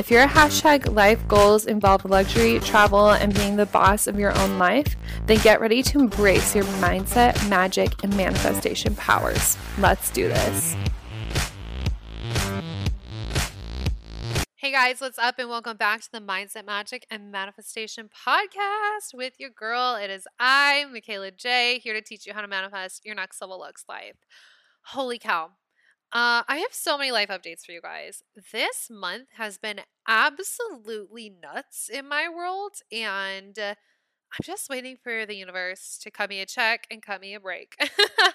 If your hashtag life goals involve luxury, travel, and being the boss of your own life, then get ready to embrace your mindset, magic, and manifestation powers. Let's do this. Hey guys, what's up, and welcome back to the Mindset, Magic, and Manifestation podcast with your girl. It is I, Michaela J, here to teach you how to manifest your next level looks life. Holy cow. Uh, I have so many life updates for you guys. This month has been absolutely nuts in my world, and uh, I'm just waiting for the universe to cut me a check and cut me a break.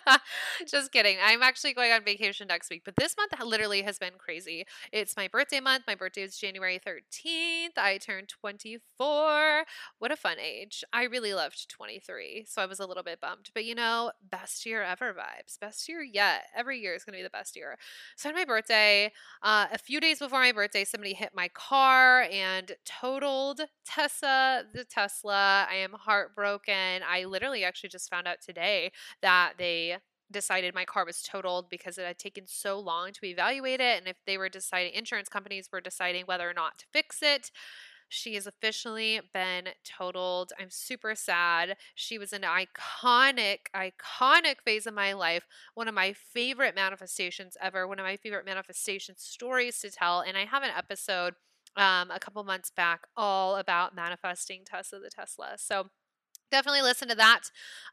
just kidding. I'm actually going on vacation next week, but this month literally has been crazy. It's my birthday month. My birthday is January 13th. I turned 24. What a fun age. I really loved 23, so I was a little bit bummed. But you know, best year ever vibes. Best year yet. Every year is going to be the best year. So on my birthday, uh, a few days before my birthday, somebody hit my car and totaled Tessa the Tesla. I am heartbroken. I literally actually just found out today that they decided my car was totaled because it had taken so long to evaluate it and if they were deciding insurance companies were deciding whether or not to fix it she has officially been totaled. I'm super sad. She was an iconic, iconic phase of my life. One of my favorite manifestations ever. One of my favorite manifestation stories to tell. And I have an episode um, a couple months back all about manifesting Tessa the Tesla. So definitely listen to that.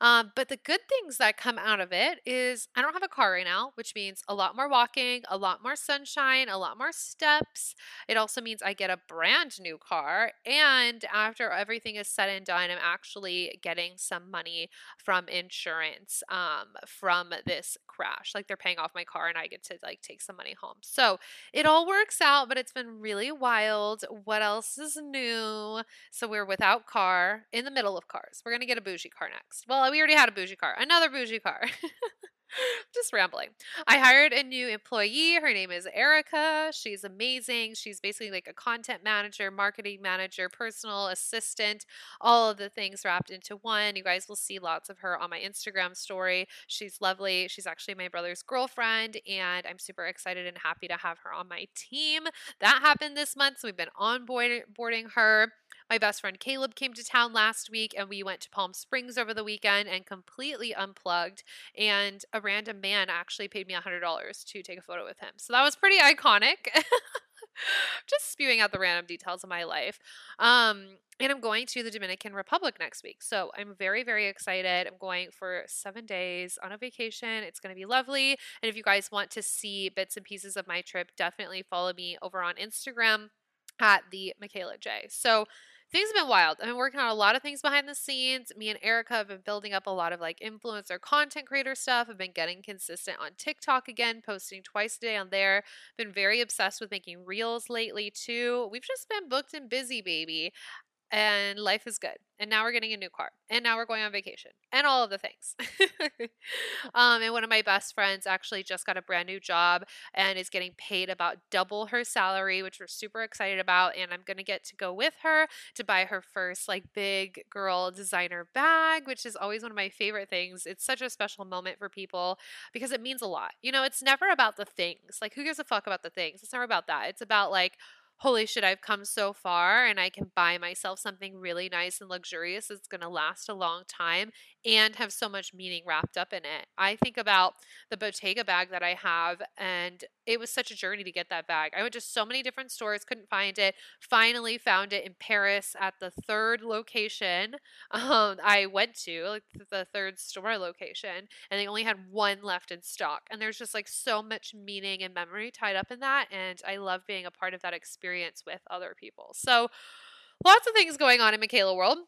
Um, but the good things that come out of it is I don't have a car right now, which means a lot more walking, a lot more sunshine, a lot more steps. It also means I get a brand new car. And after everything is said and done, I'm actually getting some money from insurance um, from this crash. Like they're paying off my car and I get to like take some money home. So it all works out, but it's been really wild. What else is new? So we're without car in the middle of cars. We're going to get a bougie car next. Well, we already had a bougie car. Another bougie car. just rambling. I hired a new employee. Her name is Erica. She's amazing. She's basically like a content manager, marketing manager, personal assistant, all of the things wrapped into one. You guys will see lots of her on my Instagram story. She's lovely. She's actually my brother's girlfriend, and I'm super excited and happy to have her on my team. That happened this month, so we've been onboarding her. My best friend Caleb came to town last week and we went to Palm Springs over the weekend and completely unplugged. And a random man actually paid me $100 to take a photo with him. So that was pretty iconic. Just spewing out the random details of my life. Um, and I'm going to the Dominican Republic next week. So I'm very, very excited. I'm going for seven days on a vacation. It's going to be lovely. And if you guys want to see bits and pieces of my trip, definitely follow me over on Instagram at the Michaela J. So things have been wild. I've been working on a lot of things behind the scenes. Me and Erica have been building up a lot of like influencer content creator stuff. I've been getting consistent on TikTok again, posting twice a day on there. Been very obsessed with making reels lately too. We've just been booked and busy, baby and life is good. And now we're getting a new car. And now we're going on vacation and all of the things. um, and one of my best friends actually just got a brand new job and is getting paid about double her salary, which we're super excited about. And I'm going to get to go with her to buy her first like big girl designer bag, which is always one of my favorite things. It's such a special moment for people because it means a lot. You know, it's never about the things. Like, who gives a fuck about the things? It's never about that. It's about like, holy shit, I've come so far and I can buy myself something really nice and luxurious that's going to last a long time and have so much meaning wrapped up in it. I think about the Bottega bag that I have, and it was such a journey to get that bag. I went to so many different stores, couldn't find it. Finally, found it in Paris at the third location um, I went to, like the third store location, and they only had one left in stock. And there's just like so much meaning and memory tied up in that, and I love being a part of that experience with other people. So, lots of things going on in Michaela World.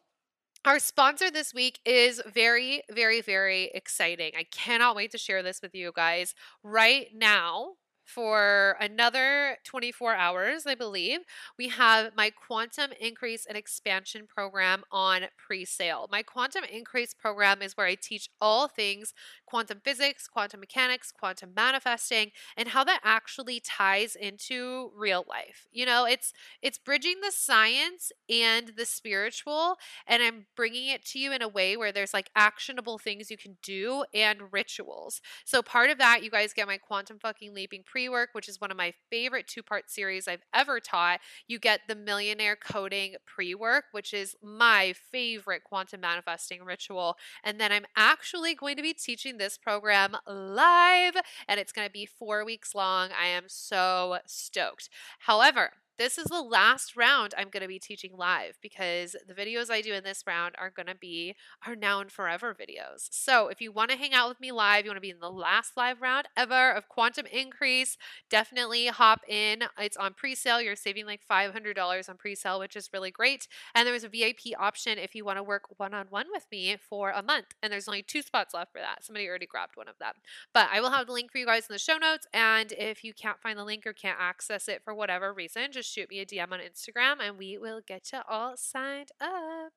Our sponsor this week is very, very, very exciting. I cannot wait to share this with you guys. Right now, for another 24 hours, I believe, we have my Quantum Increase and Expansion program on pre sale. My Quantum Increase program is where I teach all things quantum physics, quantum mechanics, quantum manifesting, and how that actually ties into real life. You know, it's it's bridging the science and the spiritual and I'm bringing it to you in a way where there's like actionable things you can do and rituals. So part of that you guys get my quantum fucking leaping pre-work, which is one of my favorite two-part series I've ever taught. You get the millionaire coding pre-work, which is my favorite quantum manifesting ritual. And then I'm actually going to be teaching this program live and it's going to be 4 weeks long. I am so stoked. However, this is the last round I'm going to be teaching live because the videos I do in this round are going to be our now and forever videos. So if you want to hang out with me live, you want to be in the last live round ever of Quantum Increase, definitely hop in. It's on pre-sale. You're saving like $500 on pre-sale, which is really great. And there's a VIP option if you want to work one-on-one with me for a month. And there's only two spots left for that. Somebody already grabbed one of them. But I will have the link for you guys in the show notes. And if you can't find the link or can't access it for whatever reason, just just shoot me a DM on Instagram and we will get you all signed up.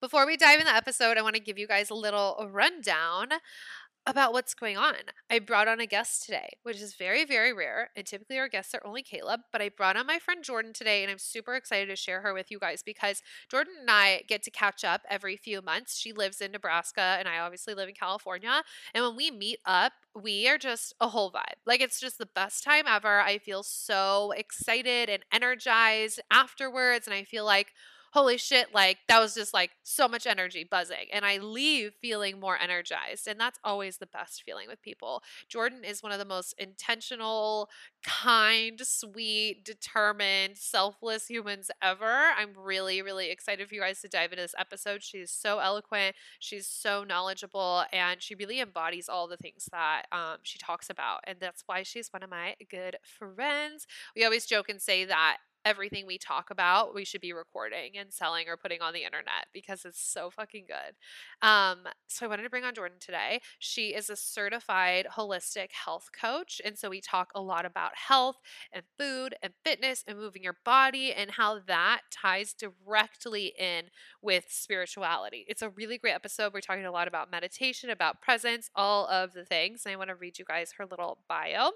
Before we dive in the episode, I want to give you guys a little rundown about what's going on. I brought on a guest today, which is very, very rare. And typically our guests are only Caleb, but I brought on my friend Jordan today, and I'm super excited to share her with you guys because Jordan and I get to catch up every few months. She lives in Nebraska, and I obviously live in California. And when we meet up, we are just a whole vibe. Like it's just the best time ever. I feel so excited and energized afterwards, and I feel like holy shit, like that was just like so much energy buzzing. And I leave feeling more energized. And that's always the best feeling with people. Jordan is one of the most intentional, kind, sweet, determined, selfless humans ever. I'm really, really excited for you guys to dive into this episode. She's so eloquent, she's so knowledgeable, and she really embodies all the things that um, she talks about. And that's why she's one of my good friends. We always joke and say that everything we talk about we should be recording and selling or putting on the internet because it's so fucking good. Um, so I wanted to bring on Jordan today. She is a certified holistic health coach. And so we talk a lot about health and food and fitness and moving your body and how that ties directly in with spirituality. It's a really great episode. We're talking a lot about meditation, about presence, all of the things. And I want to read you guys her little bio.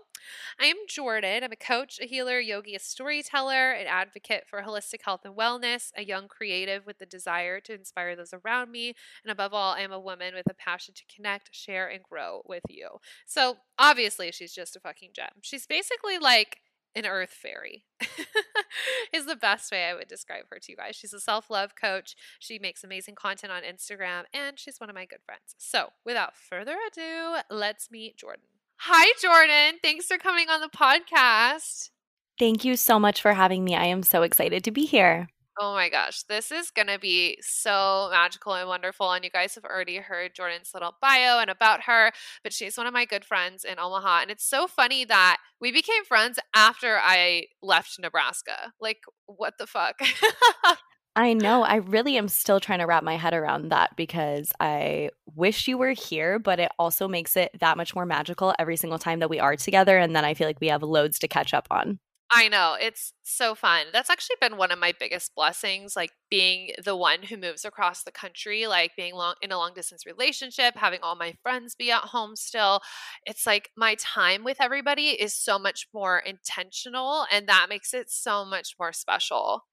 I am Jordan. I'm a coach, a healer, yogi, a storyteller an advocate for holistic health and wellness, a young creative with the desire to inspire those around me, and above all, I am a woman with a passion to connect, share, and grow with you. So obviously, she's just a fucking gem. She's basically like an earth fairy is the best way I would describe her to you guys. She's a self love coach. She makes amazing content on Instagram, and she's one of my good friends. So, without further ado, let's meet Jordan. Hi, Jordan. Thanks for coming on the podcast. Thank you so much for having me. I am so excited to be here. Oh my gosh, this is going to be so magical and wonderful. And you guys have already heard Jordan's little bio and about her, but she's one of my good friends in Omaha. And it's so funny that we became friends after I left Nebraska. Like, what the fuck? I know. I really am still trying to wrap my head around that because I wish you were here, but it also makes it that much more magical every single time that we are together. And then I feel like we have loads to catch up on. I know. It's so fun. That's actually been one of my biggest blessings, like being the one who moves across the country, like being long in a long distance relationship, having all my friends be at home still. It's like my time with everybody is so much more intentional and that makes it so much more special.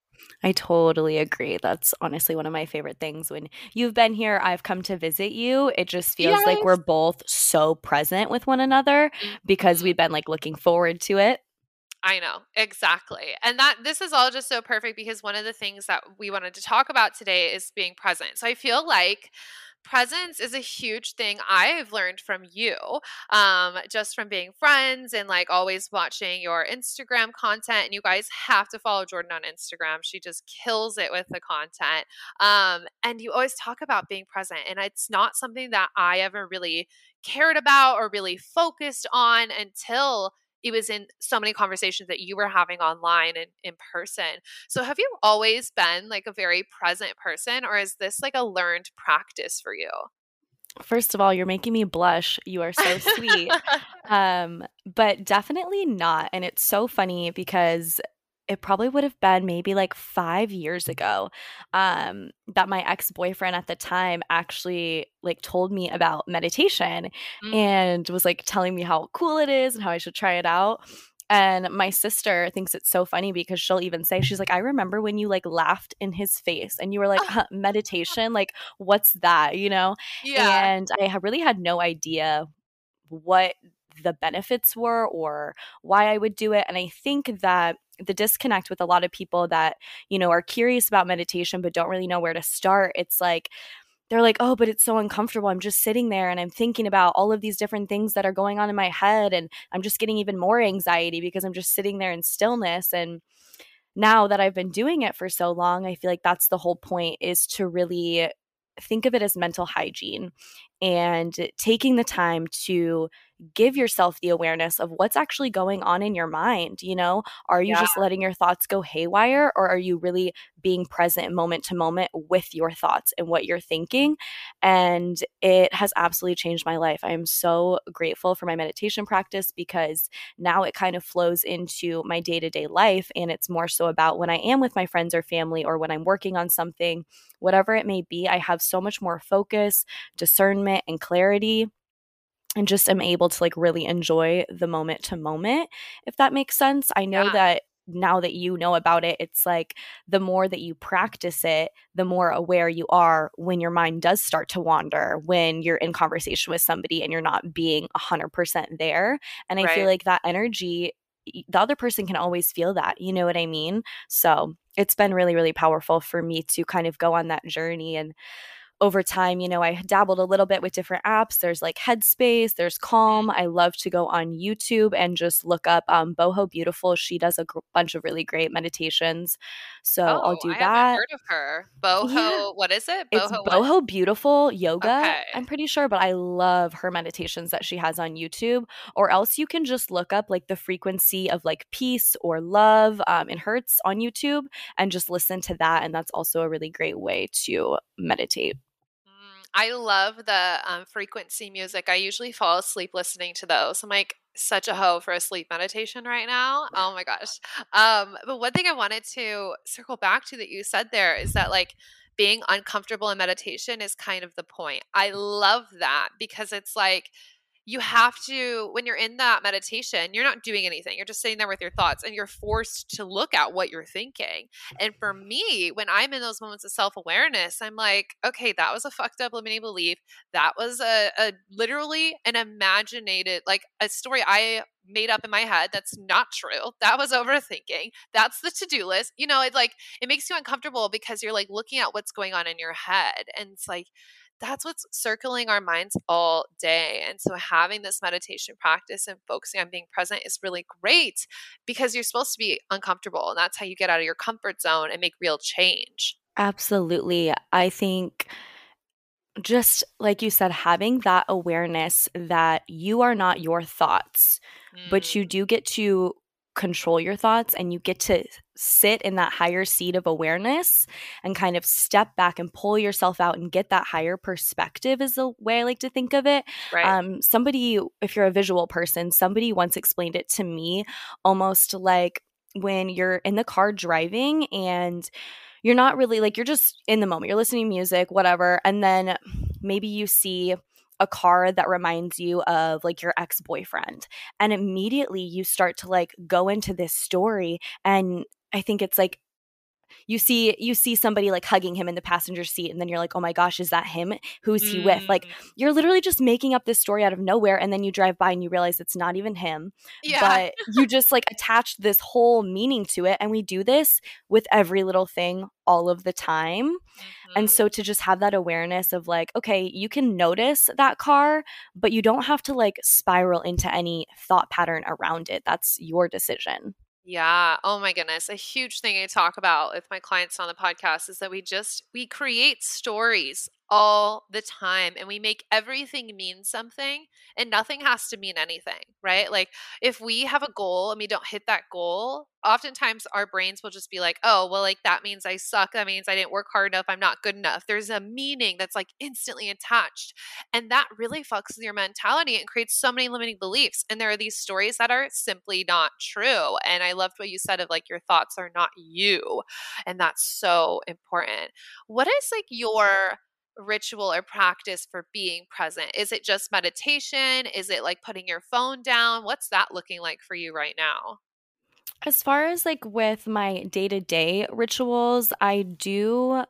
I totally agree. That's honestly one of my favorite things. When you've been here, I've come to visit you. It just feels yes. like we're both so present with one another because mm-hmm. we've been like looking forward to it. I know, exactly. And that this is all just so perfect because one of the things that we wanted to talk about today is being present. So I feel like presence is a huge thing I've learned from you, um, just from being friends and like always watching your Instagram content. And you guys have to follow Jordan on Instagram. She just kills it with the content. Um, and you always talk about being present, and it's not something that I ever really cared about or really focused on until it was in so many conversations that you were having online and in person. So have you always been like a very present person or is this like a learned practice for you? First of all, you're making me blush. You are so sweet. um, but definitely not. And it's so funny because it probably would have been maybe like five years ago um, that my ex-boyfriend at the time actually like told me about meditation mm. and was like telling me how cool it is and how i should try it out and my sister thinks it's so funny because she'll even say, she's like, I remember when you like laughed in his face and you were like, huh, meditation, like, what's that, you know? Yeah. And I really had no idea what the benefits were or why I would do it. And I think that the disconnect with a lot of people that, you know, are curious about meditation but don't really know where to start, it's like, they're like, oh, but it's so uncomfortable. I'm just sitting there and I'm thinking about all of these different things that are going on in my head. And I'm just getting even more anxiety because I'm just sitting there in stillness. And now that I've been doing it for so long, I feel like that's the whole point is to really think of it as mental hygiene and taking the time to give yourself the awareness of what's actually going on in your mind. You know, are you yeah. just letting your thoughts go haywire or are you really being present moment to moment with your thoughts and what you're thinking? And it has absolutely changed my life. I am so grateful for my meditation practice because now it kind of flows into my day to day life. And it's more so about when I am with my friends or family or when I'm working on something, whatever it may be, I have so much more focus, discernment, and clarity and just am able to like really enjoy the moment to moment if that makes sense i know yeah. that now that you know about it it's like the more that you practice it the more aware you are when your mind does start to wander when you're in conversation with somebody and you're not being 100% there and i right. feel like that energy the other person can always feel that you know what i mean so it's been really really powerful for me to kind of go on that journey and over time, you know, I dabbled a little bit with different apps. There's like Headspace, there's Calm. I love to go on YouTube and just look up um, Boho Beautiful. She does a gr- bunch of really great meditations. So oh, I'll do I that. heard of her. Boho, yeah. what is it? Boho, it's Boho what? Beautiful Yoga. Okay. I'm pretty sure, but I love her meditations that she has on YouTube. Or else you can just look up like the frequency of like peace or love um, in hertz on YouTube and just listen to that. And that's also a really great way to meditate. I love the um, frequency music. I usually fall asleep listening to those. I'm like such a hoe for a sleep meditation right now. Oh my gosh. Um, but one thing I wanted to circle back to that you said there is that like being uncomfortable in meditation is kind of the point. I love that because it's like you have to when you're in that meditation you're not doing anything you're just sitting there with your thoughts and you're forced to look at what you're thinking. And for mm-hmm. me when i'm in those moments of self-awareness i'm like okay that was a fucked up limiting belief that was a, a literally an imaginated like a story i made up in my head that's not true that was overthinking that's the to-do list you know it like it makes you uncomfortable because you're like looking at what's going on in your head and it's like that's what's circling our minds all day. And so having this meditation practice and focusing on being present is really great because you're supposed to be uncomfortable. And that's how you get out of your comfort zone and make real change. Absolutely. I think just like you said, having that awareness that you are not your thoughts, mm. but you do get to control your thoughts and you get to sit in that higher seat of awareness and kind of step back and pull yourself out and get that higher perspective is the way I like to think of it. Right. Um, somebody, if you're a visual person, somebody once explained it to me almost like when you're in the car driving and you're not really like you're just in the moment you're listening to music whatever and then maybe you see a card that reminds you of like your ex-boyfriend and immediately you start to like go into this story and i think it's like you see you see somebody like hugging him in the passenger seat and then you're like oh my gosh is that him who's mm. he with like mm. you're literally just making up this story out of nowhere and then you drive by and you realize it's not even him yeah. but you just like attach this whole meaning to it and we do this with every little thing all of the time mm-hmm. and so to just have that awareness of like okay you can notice that car but you don't have to like spiral into any thought pattern around it that's your decision yeah. Oh my goodness. A huge thing I talk about with my clients on the podcast is that we just we create stories all the time and we make everything mean something and nothing has to mean anything, right? Like if we have a goal and we don't hit that goal, oftentimes our brains will just be like, oh, well, like that means I suck. That means I didn't work hard enough. I'm not good enough. There's a meaning that's like instantly attached. And that really fucks with your mentality and creates so many limiting beliefs. And there are these stories that are simply not true. And I loved what you said of like your thoughts are not you. And that's so important. What is like your ritual or practice for being present? Is it just meditation? Is it like putting your phone down? What's that looking like for you right now? As far as like with my day to day rituals, I do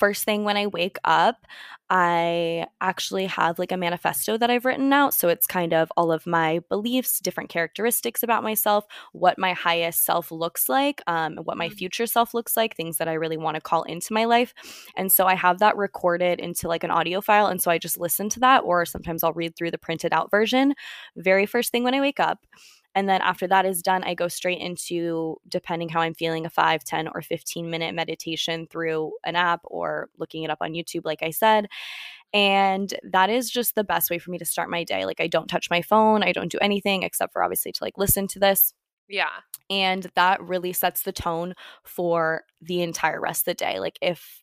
first thing when I wake up, I actually have like a manifesto that I've written out. So it's kind of all of my beliefs, different characteristics about myself, what my highest self looks like, um, what my mm. future self looks like, things that I really want to call into my life. And so I have that recorded into like an audio file. And so I just listen to that, or sometimes I'll read through the printed out version very first thing when I wake up. And then after that is done, I go straight into, depending how I'm feeling, a 5, 10, or 15 minute meditation through an app or looking it up on YouTube, like I said. And that is just the best way for me to start my day. Like, I don't touch my phone, I don't do anything except for obviously to like listen to this. Yeah. And that really sets the tone for the entire rest of the day. Like, if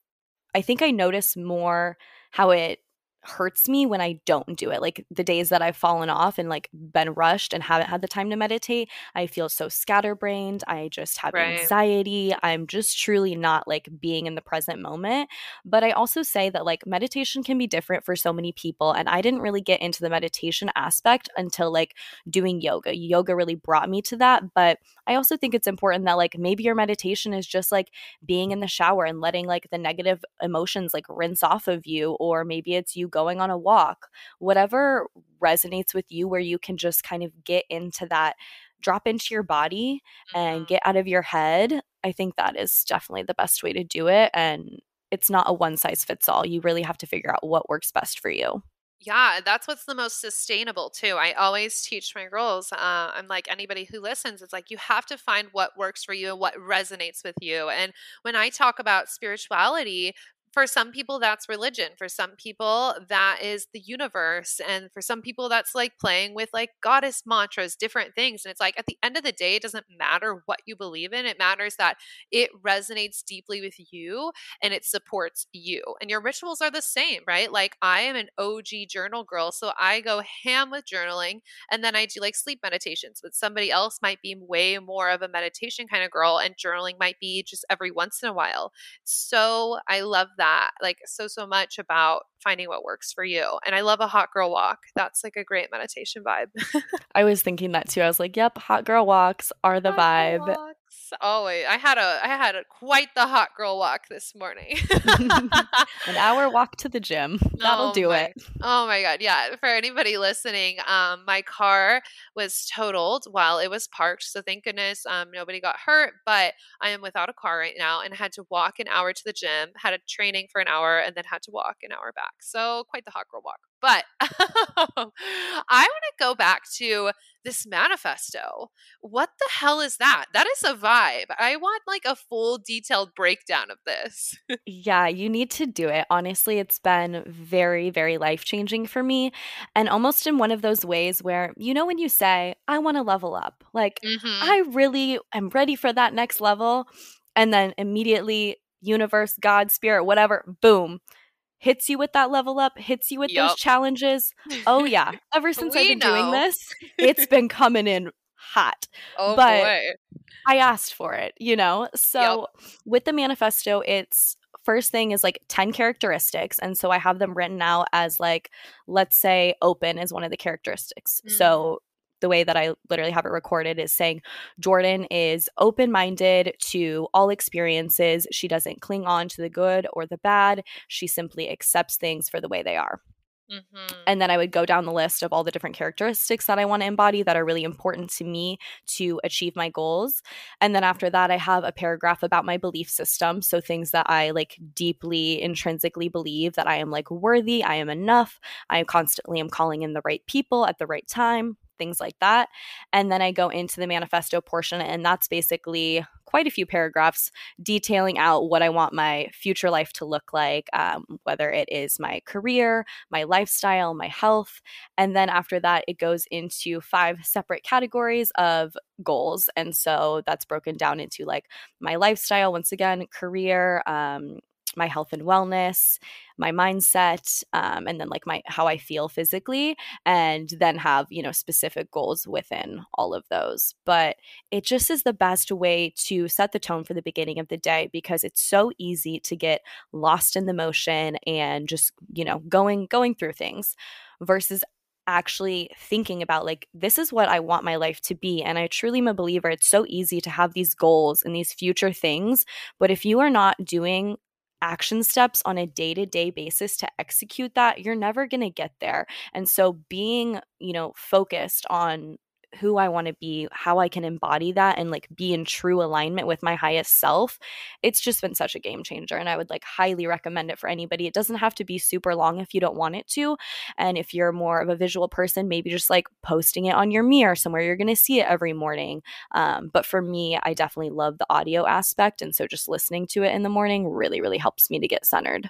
I think I notice more how it hurts me when I don't do it. Like the days that I've fallen off and like been rushed and haven't had the time to meditate, I feel so scatterbrained. I just have right. anxiety. I'm just truly not like being in the present moment. But I also say that like meditation can be different for so many people. And I didn't really get into the meditation aspect until like doing yoga. Yoga really brought me to that. But I also think it's important that like maybe your meditation is just like being in the shower and letting like the negative emotions like rinse off of you, or maybe it's you going on a walk, whatever resonates with you, where you can just kind of get into that, drop into your body and mm-hmm. get out of your head. I think that is definitely the best way to do it. And it's not a one size fits all. You really have to figure out what works best for you. Yeah, that's what's the most sustainable too. I always teach my girls. Uh, I'm like anybody who listens. It's like you have to find what works for you and what resonates with you. And when I talk about spirituality, for some people that's religion for some people that is the universe and for some people that's like playing with like goddess mantras different things and it's like at the end of the day it doesn't matter what you believe in it matters that it resonates deeply with you and it supports you and your rituals are the same right? Like i am an og journal girl so i go ham with journaling and then i do like sleep meditations but somebody else might be way more of a meditation kind of girl and journaling might be just every once in a while so i love that like so so much about finding what works for you and i love a hot girl walk. That's like a great meditation vibe. I was thinking that too. I was like yep hot girl walks are the hot vibe always. I had a I had a quite the hot girl walk this morning. An hour walk to the gym. That'll oh do my, it. Oh my god. Yeah. For anybody listening, um, my car was totaled while it was parked. So thank goodness um, nobody got hurt. But I am without a car right now and had to walk an hour to the gym, had a training for an hour, and then had to walk an hour back. So quite the hot girl walk. But I want to go back to this manifesto. What the hell is that? That is a vibe. I want like a full detailed breakdown of this. yeah, you need to do it. Honestly, it's been very, very life changing for me. And almost in one of those ways where, you know, when you say, I want to level up, like, mm-hmm. I really am ready for that next level. And then immediately, universe, God, spirit, whatever, boom hits you with that level up, hits you with yep. those challenges. Oh yeah. Ever since I've been know. doing this, it's been coming in hot. Oh but boy. I asked for it, you know? So yep. with the manifesto, it's first thing is like 10 characteristics. And so I have them written out as like, let's say open is one of the characteristics. Mm. So the way that I literally have it recorded is saying Jordan is open minded to all experiences. She doesn't cling on to the good or the bad. She simply accepts things for the way they are. Mm-hmm. And then I would go down the list of all the different characteristics that I want to embody that are really important to me to achieve my goals. And then after that, I have a paragraph about my belief system. So things that I like deeply intrinsically believe that I am like worthy, I am enough, I constantly am calling in the right people at the right time things like that. And then I go into the manifesto portion, and that's basically quite a few paragraphs detailing out what I want my future life to look like, um, whether it is my career, my lifestyle, my health. And then after that, it goes into five separate categories of goals. And so that's broken down into like my lifestyle, once again, career, um, my health and wellness, my mindset, um, and then like my how I feel physically, and then have you know specific goals within all of those. But it just is the best way to set the tone for the beginning of the day because it's so easy to get lost in the motion and just you know going going through things versus actually thinking about like this is what I want my life to be and I truly am a believer it's so easy to have these goals and these future things but if you are not doing action steps on a day to day basis to execute that, you're never going to get there. And so being, you know, focused on who I want to be, how I can embody that and like be in true alignment with my highest self, it's just been such a game changer. And I would like highly recommend it for anybody. It doesn't have to be super long if you don't want it to. And if you're more of a visual person, maybe just like posting it on your mirror somewhere you're going to see it every morning. Um, but for me, I definitely love the audio aspect. And so just listening to it in the morning really, really helps me to get centered.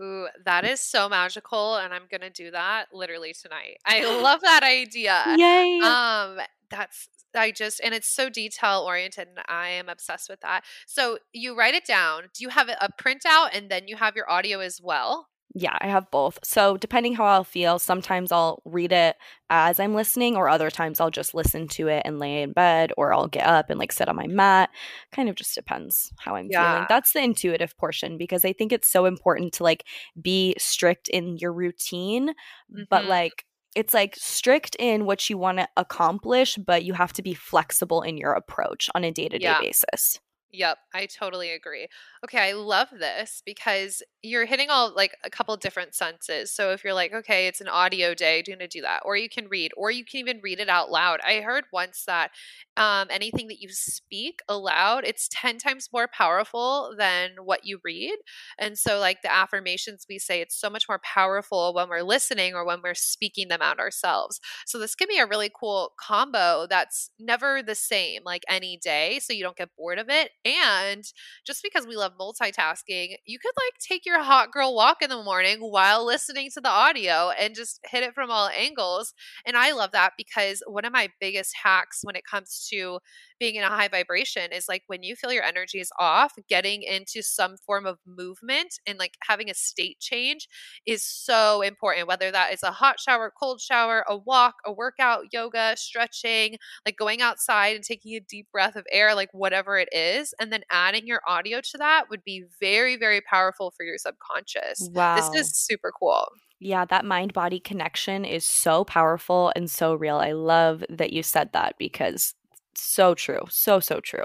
Ooh, that is so magical, and I'm gonna do that literally tonight. I love that idea. Yay! Um, that's I just and it's so detail oriented, and I am obsessed with that. So you write it down. Do you have a printout, and then you have your audio as well? Yeah, I have both. So, depending how I'll feel, sometimes I'll read it as I'm listening, or other times I'll just listen to it and lay in bed, or I'll get up and like sit on my mat. Kind of just depends how I'm yeah. feeling. That's the intuitive portion because I think it's so important to like be strict in your routine, mm-hmm. but like it's like strict in what you want to accomplish, but you have to be flexible in your approach on a day to day basis. Yep, I totally agree. Okay, I love this because you're hitting all like a couple different senses. So if you're like, okay, it's an audio day, do you want to do that? Or you can read, or you can even read it out loud. I heard once that um, anything that you speak aloud, it's 10 times more powerful than what you read. And so, like the affirmations we say, it's so much more powerful when we're listening or when we're speaking them out ourselves. So this can be a really cool combo that's never the same, like any day. So you don't get bored of it. And just because we love multitasking, you could like take your hot girl walk in the morning while listening to the audio and just hit it from all angles. And I love that because one of my biggest hacks when it comes to being in a high vibration is like when you feel your energy is off, getting into some form of movement and like having a state change is so important. Whether that is a hot shower, cold shower, a walk, a workout, yoga, stretching, like going outside and taking a deep breath of air, like whatever it is, and then adding your audio to that would be very, very powerful for your subconscious. Wow. This is super cool. Yeah, that mind body connection is so powerful and so real. I love that you said that because so true. So, so true.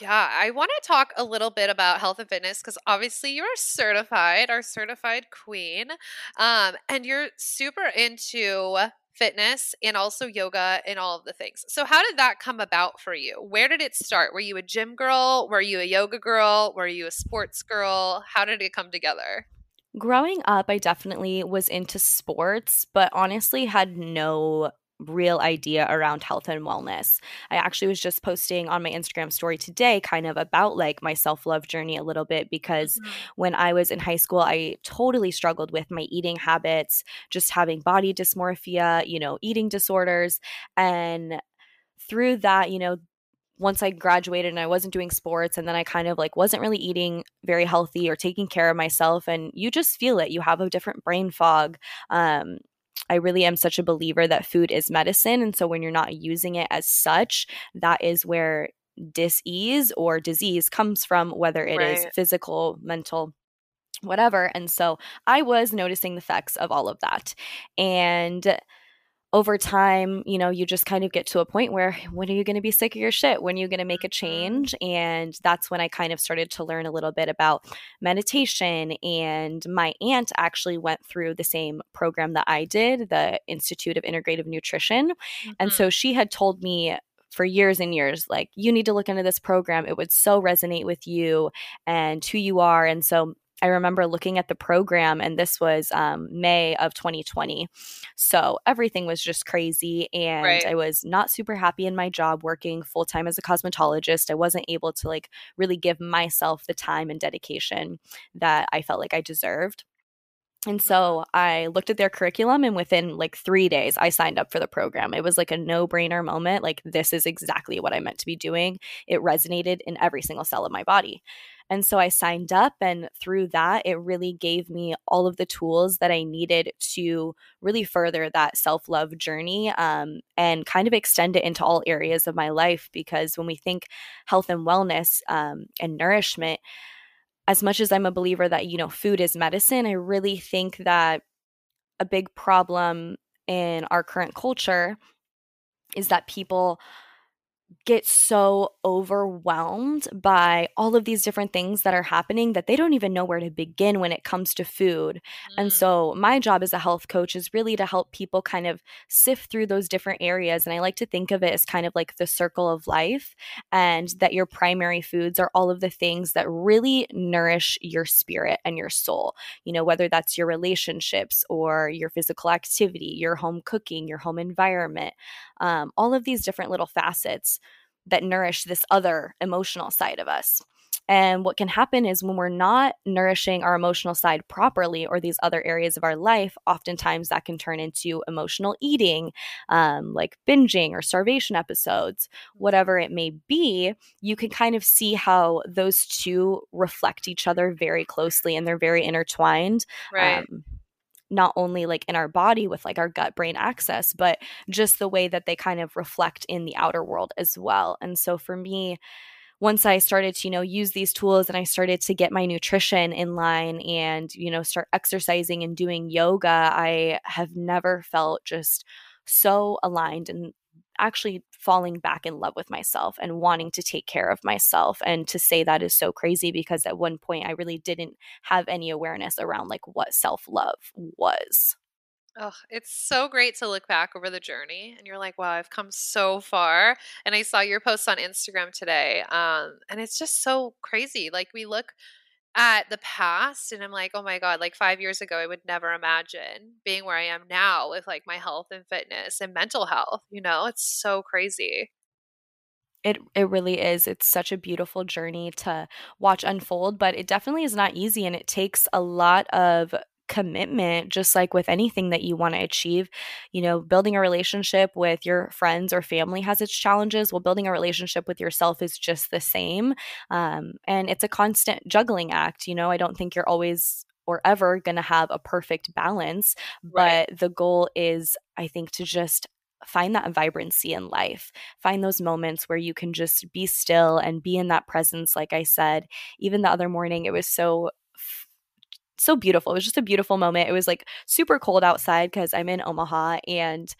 Yeah, I want to talk a little bit about health and fitness because obviously you're certified, our certified queen, um, and you're super into fitness and also yoga and all of the things. So, how did that come about for you? Where did it start? Were you a gym girl? Were you a yoga girl? Were you a sports girl? How did it come together? Growing up, I definitely was into sports, but honestly had no real idea around health and wellness. I actually was just posting on my Instagram story today kind of about like my self-love journey a little bit because mm-hmm. when I was in high school I totally struggled with my eating habits, just having body dysmorphia, you know, eating disorders and through that, you know, once I graduated and I wasn't doing sports and then I kind of like wasn't really eating very healthy or taking care of myself and you just feel it you have a different brain fog um I really am such a believer that food is medicine. And so when you're not using it as such, that is where dis-ease or disease comes from, whether it right. is physical, mental, whatever. And so I was noticing the effects of all of that. And over time, you know, you just kind of get to a point where when are you going to be sick of your shit? When are you going to make a mm-hmm. change? And that's when I kind of started to learn a little bit about meditation. And my aunt actually went through the same program that I did, the Institute of Integrative Nutrition. Mm-hmm. And so she had told me for years and years like you need to look into this program it would so resonate with you and who you are and so I remember looking at the program, and this was um, May of 2020. So everything was just crazy. And Right. I was not super happy in my job working full time as a cosmetologist. I wasn't able to like really give myself the time and dedication that I felt like I deserved. And so I looked at their curriculum, and within like three days, I signed up for the program. It was like a no brainer moment. Like, this is exactly what I meant to be doing. It resonated in every single cell of my body. And so I signed up, and through that, it really gave me all of the tools that I needed to really further that self love journey um, and kind of extend it into all areas of my life. Because when we think health and wellness um, and nourishment, as much as I'm a believer that, you know, food is medicine, I really think that a big problem in our current culture is that people get so overwhelmed by all of these different things that are happening that they don't even know where to begin when it comes to food. And Mm, so, my job as a health coach is really to help people kind of sift through those different areas. And I like to think of it as kind of like the circle of life, and that your primary foods are all of the things that really nourish your spirit and your soul. You know, whether that's your relationships or your physical activity, your home cooking, your home environment, um, all of these different little facets that nourish this other emotional side of us. And what can happen is when we're not nourishing our emotional side properly or these other areas of our life, oftentimes that can turn into emotional eating, um, like binging or starvation episodes, whatever it may be. You can kind of see how those two reflect each other very closely and they're very intertwined right. um, not only like in our body with like our gut brain axis but just the way that they kind of reflect in the outer world as well. And so for me once i started to you know use these tools and i started to get my nutrition in line and you know start exercising and doing yoga i have never felt just so aligned and actually falling back in love with myself and wanting to take care of myself and to say that is so crazy because at one point I really didn't have any awareness around like what self-love was. Oh, it's so great to look back over the journey and you're like, wow, I've come so far. And I saw your post on Instagram today. Um, and it's just so crazy. Like we look at the past and I'm like, oh my God, like five years ago, I would never imagine being where I am now with like my health and fitness and mental health. You know, it's so crazy. It it really is. It's such a beautiful journey to watch unfold, but it definitely is not easy and it takes a lot of commitment just like with anything that you want to achieve. You know, building a relationship with your friends or family has its challenges. Well, building a relationship with yourself is just the same. Um, and it's a constant juggling act. You know, I don't think you're always or ever going to have a perfect balance, Right. but the goal is, I think, to just find that vibrancy in life find those moments where you can just be still and be in that presence like i said even the other morning it was so so beautiful it was just a beautiful moment it was like super cold outside because i'm in omaha and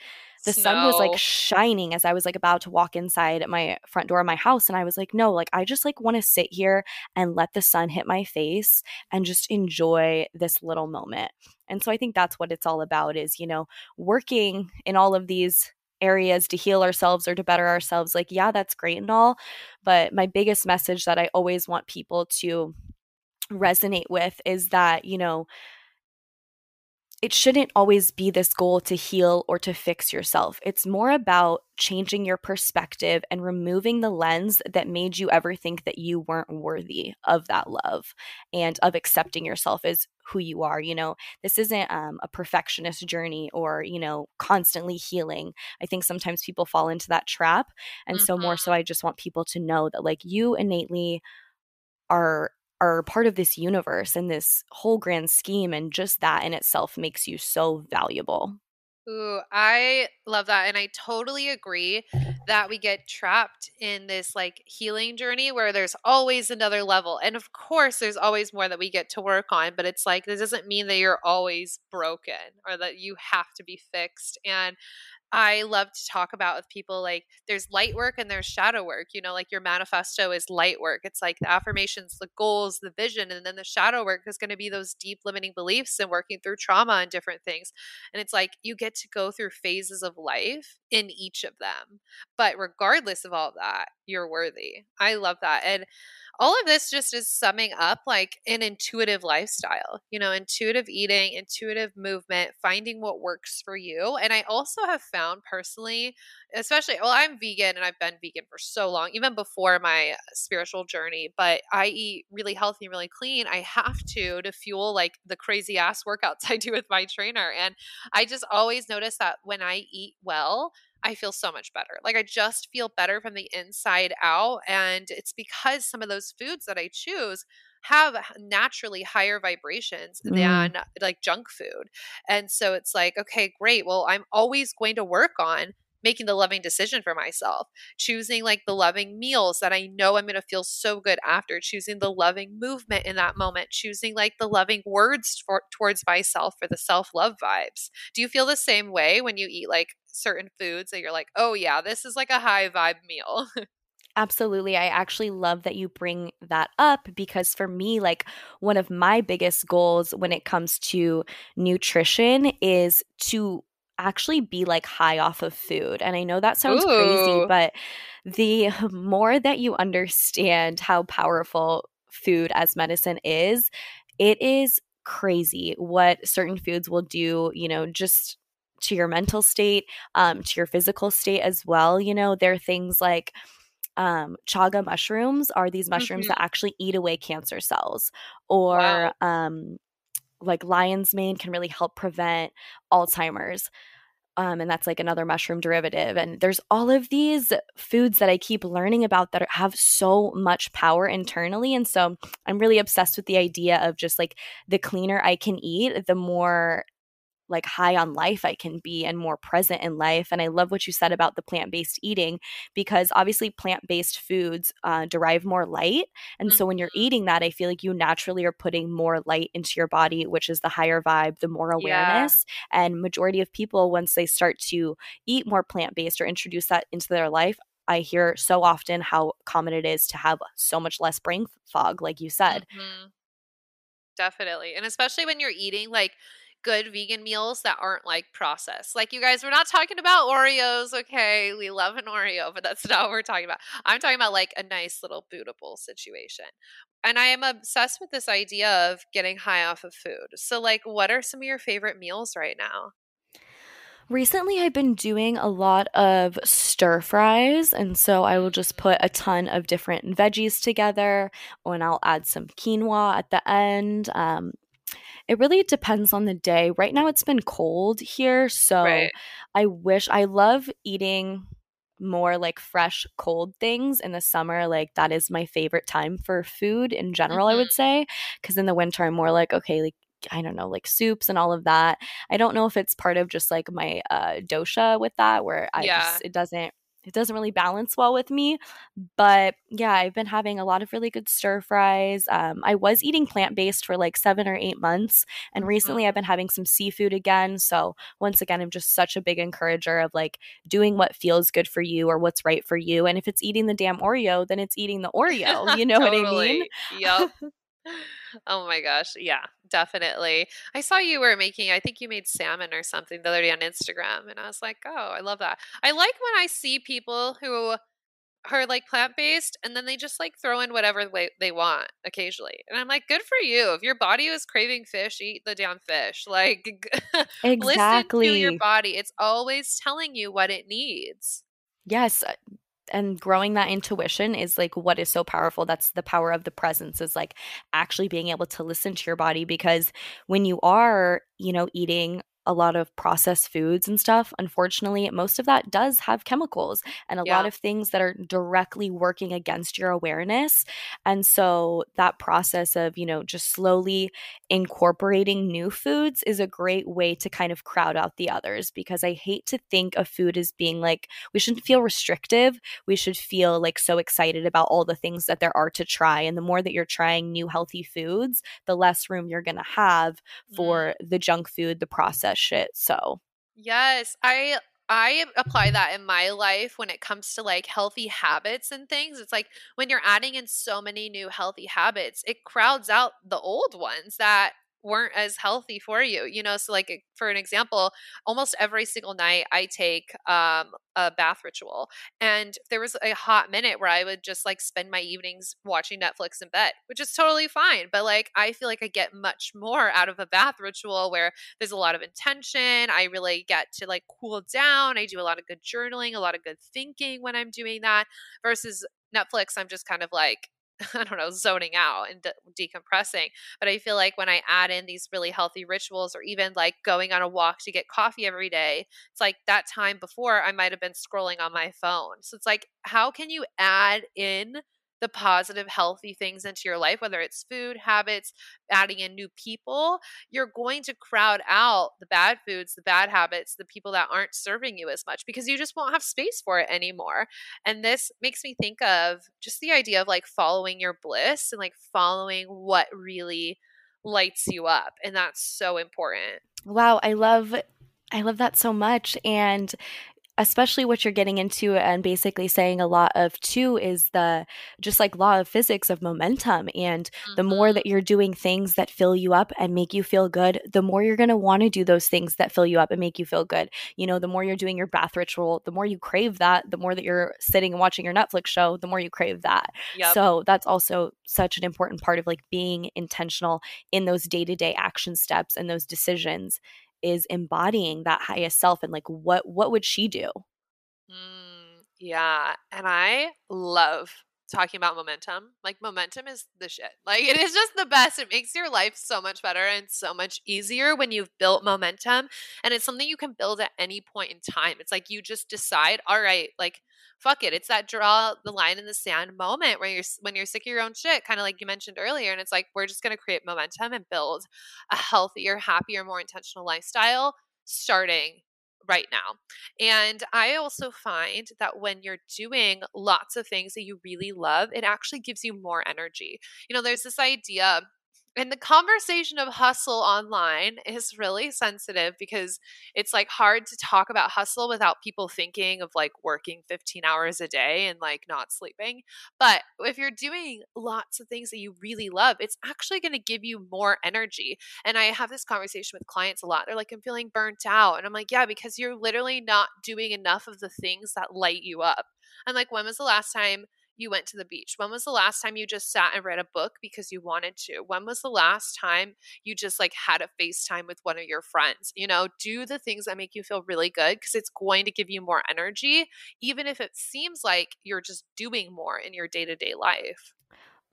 the sun was like shining as i was like about to walk inside my front door of my house and i was like no like i just like want to sit here and let the sun hit my face and just enjoy this little moment. And so i think that's what it's all about is you know working in all of these areas to heal ourselves or to better ourselves like yeah that's great and all but my biggest message that i always want people to resonate with is that you know it shouldn't always be this goal to heal or to fix yourself. It's more about changing your perspective and removing the lens that made you ever think that you weren't worthy of that love and of accepting yourself as who you are. You know, this isn't um, a perfectionist journey or, you know, constantly healing. I think sometimes people fall into that trap. And so, more so, I just want people to know that, like, you innately are are part of this universe and this whole grand scheme and just that in itself makes you so valuable. Ooh, I love that. And I totally agree that we get trapped in this like healing journey where there's always another level. And of course, there's always more that we get to work on, but it's like this doesn't mean that you're always broken or that you have to be fixed. And I love to talk about with people like there's light work and there's shadow work. You know, like your manifesto is light work. It's like the affirmations, the goals, the vision, and then the shadow work is going to be those deep limiting beliefs and working through trauma and different things. And it's like you get to go through phases of life in each of them. But regardless of all that, you're worthy. I love that. And all of this just is summing up like an intuitive lifestyle, you know, intuitive eating, intuitive movement, finding what works for you. And I also have found personally, especially, well, I'm vegan and I've been vegan for so long, even before my spiritual journey, but I eat really healthy, and really clean. I have to to fuel like the crazy ass workouts I do with my trainer. And I just always notice that when I eat well, I feel so much better. Like I just feel better from the inside out. And it's because some of those foods that I choose have naturally higher vibrations mm. than like junk food. And so it's like, okay, great. Well, I'm always going to work on making the loving decision for myself, choosing like the loving meals that I know I'm going to feel so good after, choosing the loving movement in that moment, choosing like the loving words for, towards myself for the self love vibes. Do you feel the same way when you eat like certain foods that you're like, oh yeah, this is like a high vibe meal? Absolutely. I actually love that you bring that up because for me, like one of my biggest goals when it comes to nutrition is to actually be like high off of food. And I know that sounds Ooh. crazy, but the more that you understand how powerful food as medicine is, it is crazy what certain foods will do, you know, just to your mental state, um, to your physical state as well. You know, there are things like um, chaga mushrooms are these mushrooms mm-hmm. that actually eat away cancer cells, or wow. um, like lion's mane can really help prevent Alzheimer's. Um, and that's like another mushroom derivative. And there's all of these foods that I keep learning about that have so much power internally. And so I'm really obsessed with the idea of just like the cleaner I can eat, the more like high on life I can be and more present in life. And I love what you said about the plant based eating because obviously plant based foods uh, derive more light. And mm-hmm. so when you're mm-hmm. eating that, I feel like you naturally are putting more light into your body, which is the higher vibe, the more awareness. Yeah. And majority of people, once they start to eat more plant based or introduce that into their life, I hear so often how common it is to have so much less brain fog, like you said. Mm-hmm. Definitely. And especially when you're eating like good vegan meals that aren't like processed. Like you guys, we're not talking about Oreos, okay? We love an Oreo, but that's not what we're talking about. I'm talking about like a nice little Buddha bowl situation. And I am obsessed with this idea of getting high off of food. So like what are some of your favorite meals right now? Recently, I've been doing a lot of stir fries. And so I will just put a ton of different veggies together and I'll add some quinoa at the end. Um, it really depends on the day. Right now it's been cold here, so right. I wish I love eating more like fresh cold things in the summer like that is my favorite time for food in general mm-hmm. i would say because in the winter i'm more like okay like I don't know, like soups and all of that. I don't know if it's part of just like my uh, dosha with that, where I yeah. just, it doesn't it doesn't really balance well with me. But yeah, I've been having a lot of really good stir fries. Um, I was eating plant based for like seven or eight months, and mm-hmm. recently I've been having some seafood again. So once again, I'm just such a big encourager of like doing what feels good for you or what's right for you. And if it's eating the damn Oreo, then it's eating the Oreo. You know totally. what I mean? Yep. oh my gosh. Yeah, definitely. I saw you were making, I think you made salmon or something the other day on Instagram. And I was like, oh, I love that. I like when I see people who are like plant based and then they just like throw in whatever way they want occasionally. And I'm like, good for you. If your body is craving fish, eat the damn fish. Like, exactly. listen to your body. It's always telling you what it needs. Yes, and growing that intuition is like what is so powerful. That's the power of the presence is like actually being able to listen to your body because when you are you know eating a lot of processed foods and stuff, unfortunately, most of that does have chemicals and a yeah. lot of things that are directly working against your awareness. And so that process of, you know, just slowly incorporating new foods is a great way to kind of crowd out the others because I hate to think of food as being like, we shouldn't feel restrictive. We should feel like so excited about all the things that there are to try. And the more that you're trying new healthy foods, the less room you're going to have for mm. the junk food, the process shit. So, yes, I I apply that in my life when it comes to like healthy habits and things. It's like when you're adding in so many new healthy habits, it crowds out the old ones that weren't as healthy for you you know so like for an example almost every single night i take um, a bath ritual and there was a hot minute where i would just like spend my evenings watching netflix in bed which is totally fine but like i feel like i get much more out of a bath ritual where there's a lot of intention i really get to like cool down i do a lot of good journaling a lot of good thinking when i'm doing that versus netflix i'm just kind of like I don't know, zoning out and de- decompressing. But I feel like when I add in these really healthy rituals or even like going on a walk to get coffee every day, it's like that time before I might have been scrolling on my phone. So it's like, how can you add in the positive, healthy things into your life, whether it's food habits, adding in new people, you're going to crowd out the bad foods, the bad habits, the people that aren't serving you as much because you just won't have space for it anymore. And this makes me think of just the idea of like following your bliss and like following what really lights you up. And that's so important. Wow, I love I love that so much. And especially what you're getting into and basically saying a lot of too is the just like law of physics of momentum and mm-hmm. the more that mm-hmm. you're doing things that fill you up and make you feel good the more you're going to want to do those things that fill you up and make you feel good you know the more you're doing your bath ritual the more you crave that the more that you're sitting and watching your netflix show the more you crave that yep. so that's also such an important part of like being intentional in those day-to-day action steps and those decisions is embodying that highest self and like what what would she do? Mm, yeah and i love talking about momentum like momentum is the shit like it is just the best it makes your life so much better and so much easier when you've built momentum and it's something you can build at any point in time it's like you just decide all right like fuck it. It's that draw the line in the sand moment where you're when you're sick of your own shit, kind of like you mentioned earlier. And it's like we're just gonna create momentum and build a healthier, happier, more intentional lifestyle starting right now. And I also find that when you're doing lots of things that you really love, it actually gives you more energy. You know, there's this idea and the conversation of hustle online is really sensitive because it's like hard to talk about hustle without people thinking of like working 15 hours a day and like not sleeping. But if you're doing lots of things that you really love, it's actually going to give you more energy. And I have this conversation with clients a lot. They're like, I'm feeling burnt out. And I'm like, yeah, because you're literally not doing enough of the things that light you up. I'm like, when was the last time? You went to the beach? When was the last time you just sat and read a book because you wanted to? When was the last time you just like had a FaceTime with one of your friends? You know, do the things that make you feel really good because it's going to give you more energy, even if it seems like you're just doing more in your day to day life.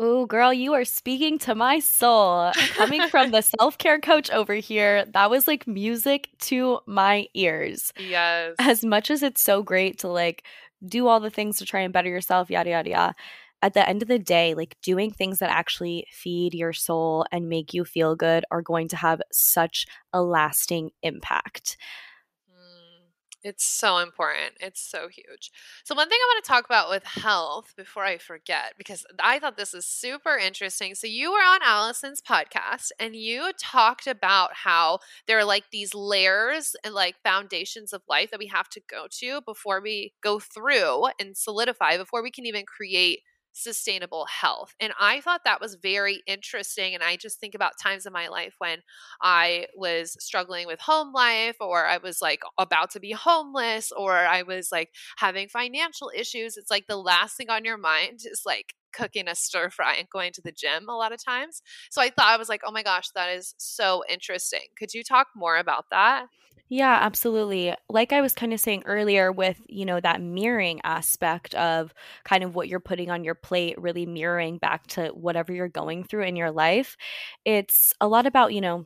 Oh, girl, you are speaking to my soul. Coming from the self care coach over here, that was like music to my ears. Yes. As much as it's so great to like do all the things to try and better yourself, yada, yada, yada. At the end of the day, like doing things that actually feed your soul and make you feel good are going to have such a lasting impact. It's so important. It's so huge. So, one thing I want to talk about with health before I forget, because I thought this is super interesting. So, you were on Allison's podcast and you talked about how there are like these layers and like foundations of life that we have to go to before we go through and solidify, before we can even create sustainable health. And I thought that was very interesting. And I just think about times in my life when I was struggling with home life, or I was like about to be homeless, or I was like having financial issues. It's like the last thing on your mind is like, cooking a stir fry and going to the gym a lot of times. So I thought I was like, oh my gosh, that is so interesting. Could you talk more about that? Yeah, absolutely. Like I was kind of saying earlier with, you know, that mirroring aspect of kind of what you're putting on your plate, really mirroring back to whatever you're going through in your life. It's a lot about, you know,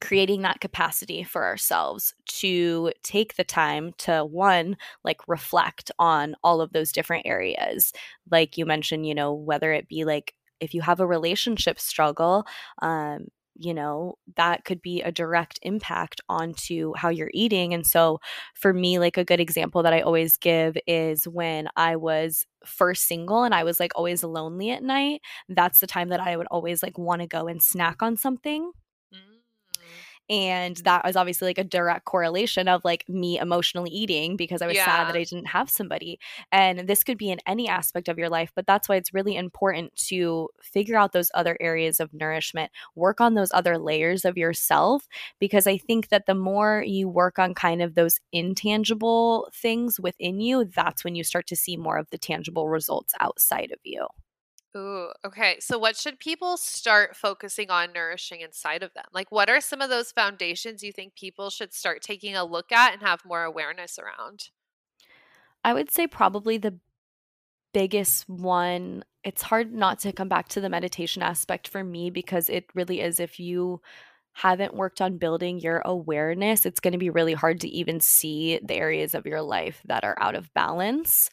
creating that capacity for ourselves to take the time to one like reflect on all of those different areas. Like you mentioned you know whether it be like if you have a relationship struggle um you know that could be a direct impact onto how you're eating. And so for me like a good example that i always give is when i was first single and i was like always lonely at night that's the time that i would always like want to go and snack on something and that was obviously like a direct correlation of like me emotionally eating because I was yeah. sad that I didn't have somebody. And this could be in any aspect of your life, but that's why it's really important to figure out those other areas of nourishment, work on those other layers of yourself because I think that the more you work on kind of those intangible things within you, that's when you start to see more of the tangible results outside of you. Ooh, okay. So, what should people start focusing on nourishing inside of them? Like, what are some of those foundations you think people should start taking a look at and have more awareness around? I would say probably the biggest one. It's hard not to come back to the meditation aspect for me because it really is if you haven't worked on building your awareness, it's going to be really hard to even see the areas of your life that are out of balance.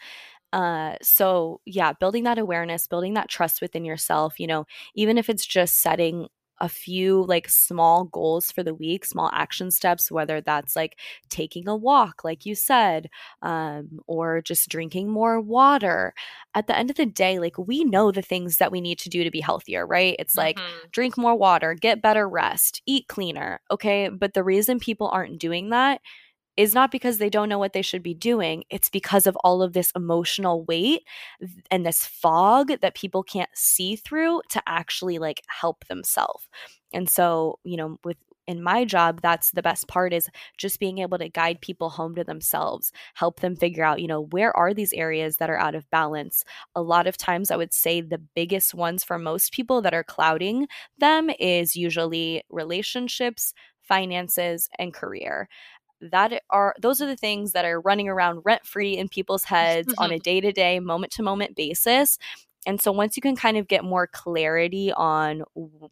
Uh, so yeah, building that awareness, building that trust within yourself, you know, even if it's just setting a few like small goals for the week, small action steps, whether that's like taking a walk, like you said, um, or just drinking more water. At the end of the day, like we know the things that we need to do to be healthier, right? It's like mm-hmm. drink more water, get better rest, eat cleaner. Okay. But the reason people aren't doing that is not because they don't know what they should be doing. It's because of all of this emotional weight and this fog that people can't see through to actually like help themselves. And so, you know, with in my job that's the best part is just being able to guide people home to themselves help them figure out you know where are these areas that are out of balance a lot of times i would say the biggest ones for most people that are clouding them is usually relationships finances and career that are those are the things that are running around rent free in people's heads on a day to day, moment to moment basis. And so once you can kind of get more clarity on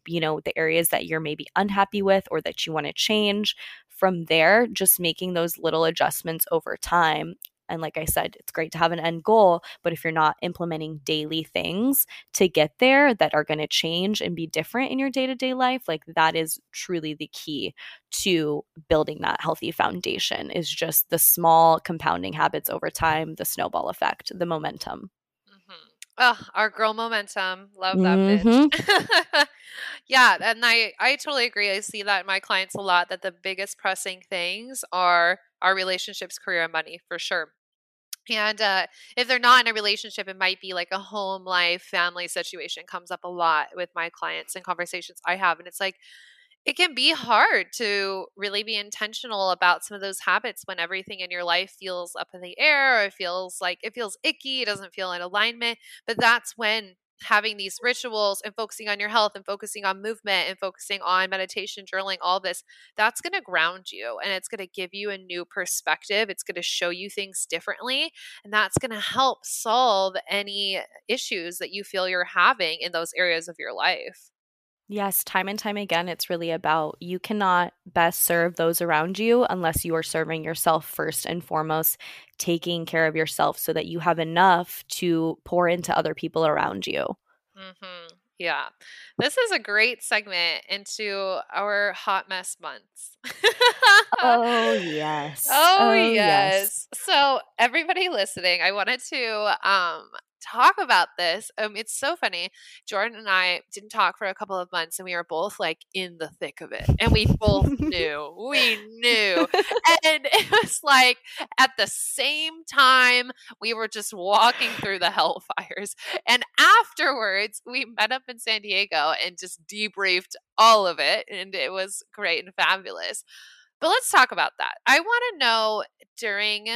you know the areas that you're maybe unhappy with or that you want to change, from there just making those little adjustments over time and like I said, it's great to have an end goal, but if you're not implementing daily things to get there that are going to change and be different in your day to day life, like that is truly the key to building that healthy foundation is just the small compounding habits over time, the snowball effect, the momentum. Oh, our girl momentum. Love that mm-hmm. bitch. yeah, and I I totally agree. I see that in my clients a lot that the biggest pressing things are our relationships, career, and money for sure. And uh, if they're not in a relationship, it might be like a home life, family situation comes up a lot with my clients and conversations I have. And it's like, it can be hard to really be intentional about some of those habits when everything in your life feels up in the air or it feels like it feels icky, it doesn't feel in alignment. But that's when having these rituals and focusing on your health and focusing on movement and focusing on meditation, journaling, all this, that's going to ground you and it's going to give you a new perspective. It's going to show you things differently. And that's going to help solve any issues that you feel you're having in those areas of your life. Yes, time and time again, it's really about you cannot best serve those around you unless you are serving yourself first and foremost, taking care of yourself so that you have enough to pour into other people around you. Mm-hmm. Yeah. This is a great segment into our hot mess months. oh, yes. Oh, oh yes. yes. So, everybody listening, I wanted to um talk about this. Um, it's so funny. Jordan and I didn't talk for a couple of months, and we were both like in the thick of it, and we both knew. We knew, and it was like at the same time we were just walking through the hellfires, and afterwards we met up in San Diego and just debriefed all of it, and it was great and fabulous. But let's talk about that. I want to know during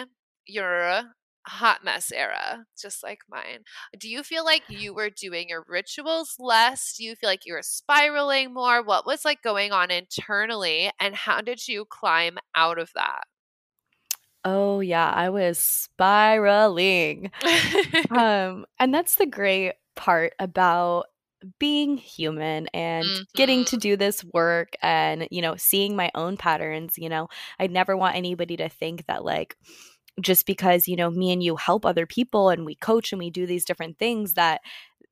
your hot mess era, just like mine. Do you feel like you were doing your rituals less? Do you feel like you were spiraling more? What was like going on internally and how did you climb out of that? Oh yeah, I was spiraling. um and that's the great part about being human and mm-hmm. getting to mm-hmm. do this work and you know seeing my own patterns you know i'd never want anybody to think that like just because you know me and you help other people and we coach and we do these different things that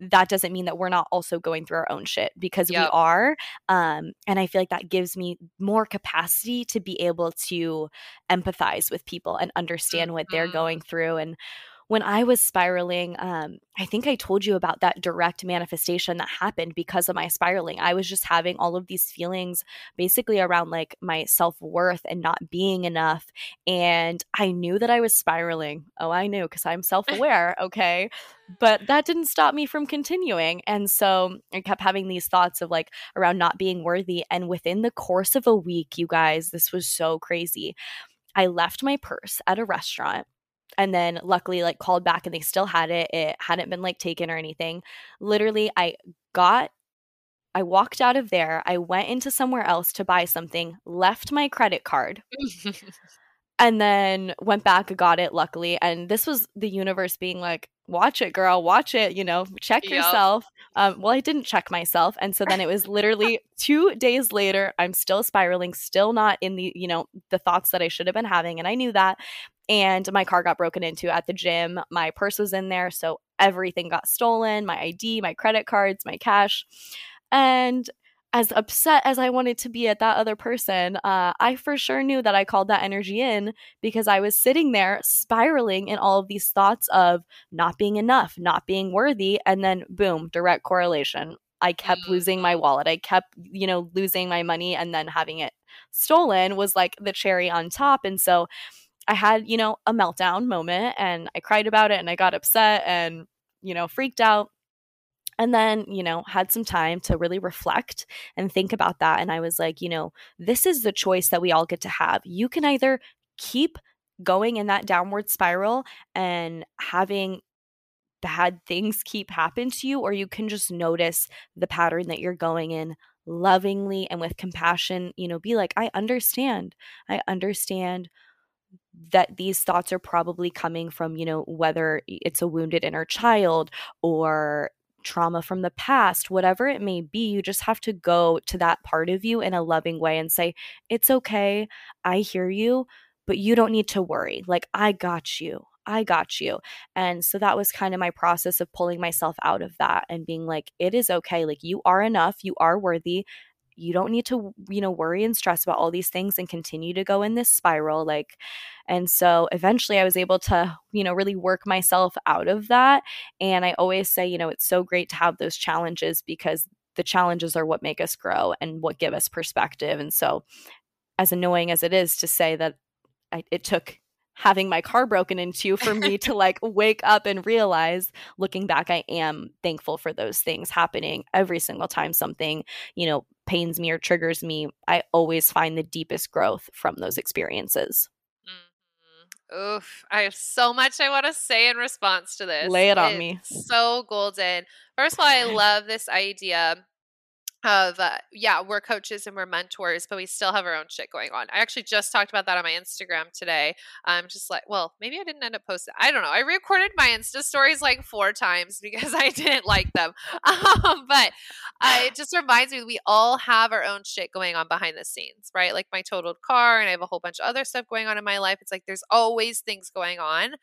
that doesn't mean that we're not also going through our own shit because yep. we are um, and i feel like that gives me more capacity to be able to empathize with people and understand mm-hmm. what they're going mm-hmm. through and when I was spiraling, um, I think I told you about that direct manifestation that happened because of my spiraling. I was just having all of these feelings basically around like my self worth and not being enough. And I knew that I was spiraling. Oh, I knew because I'm self aware. Okay. But that didn't stop me from continuing. And so I kept having these thoughts of like around not being worthy. And within the course of a week, you guys, this was so crazy. I left my purse at a restaurant and then luckily like called back and they still had it it hadn't been like taken or anything. Literally i got i walked out of there i went into somewhere else to buy something left my credit card and then went back got it luckily and this was the universe being like watch it girl watch it you know check yep. yourself um, well i didn't check myself and so then it was literally two days later i'm still spiraling still not in the you know the thoughts that i should have been having and i knew that and my car got broken into at the gym. My purse was in there, so everything got stolen my ID, my credit cards, my cash. And as upset as I wanted to be at that other person, uh, I for sure knew that I called that energy in because I was sitting there spiraling in all of these thoughts of not being enough, not being worthy. And then, boom, direct correlation. I kept losing my wallet. I kept, you know, losing my money and then having it stolen was like the cherry on top. And so, I had, you know, a meltdown moment and I cried about it and I got upset and, you know, freaked out. And then, you know, had some time to really reflect and think about that. And I was like, you know, this is the choice that we all get to have. You can either keep going in that downward spiral and having bad things keep happen to you, or you can just notice the pattern that you're going in lovingly and with compassion, you know, be like, I understand. I understand that these thoughts are probably coming from, you know, whether it's a wounded inner child or trauma from the past, whatever it may be, you just have to go to that part of you in a loving way and say, It's okay. I hear you, but you don't need to worry. Like, I got you. I got you. And so that was kind of my process of pulling myself out of that and being like, It is okay. Like, you are enough. You are worthy you don't need to you know worry and stress about all these things and continue to go in this spiral like and so eventually i was able to you know really work myself out of that and i always say you know it's so great to have those challenges because the challenges are what make us grow and what give us perspective and so as annoying as it is to say that I, it took having my car broken into for me to like wake up and realize looking back i am thankful for those things happening every single time something you know pains me or triggers me i always find the deepest growth from those experiences mm-hmm. Oof, I have so much I want to say in response to this. Lay it on it's me. So golden. First of all, I love this idea of uh, yeah we're coaches and we're mentors but we still have our own shit going on. I actually just talked about that on my instagram today. I'm just like well maybe i didn't end up posting i don't know i recorded my insta stories like four times because i didn't like them. Um, but uh, it just reminds me we all have our own shit going on behind the scenes right? Like my totaled car and i have a whole bunch of other stuff going on in my life. It's like there's always things going on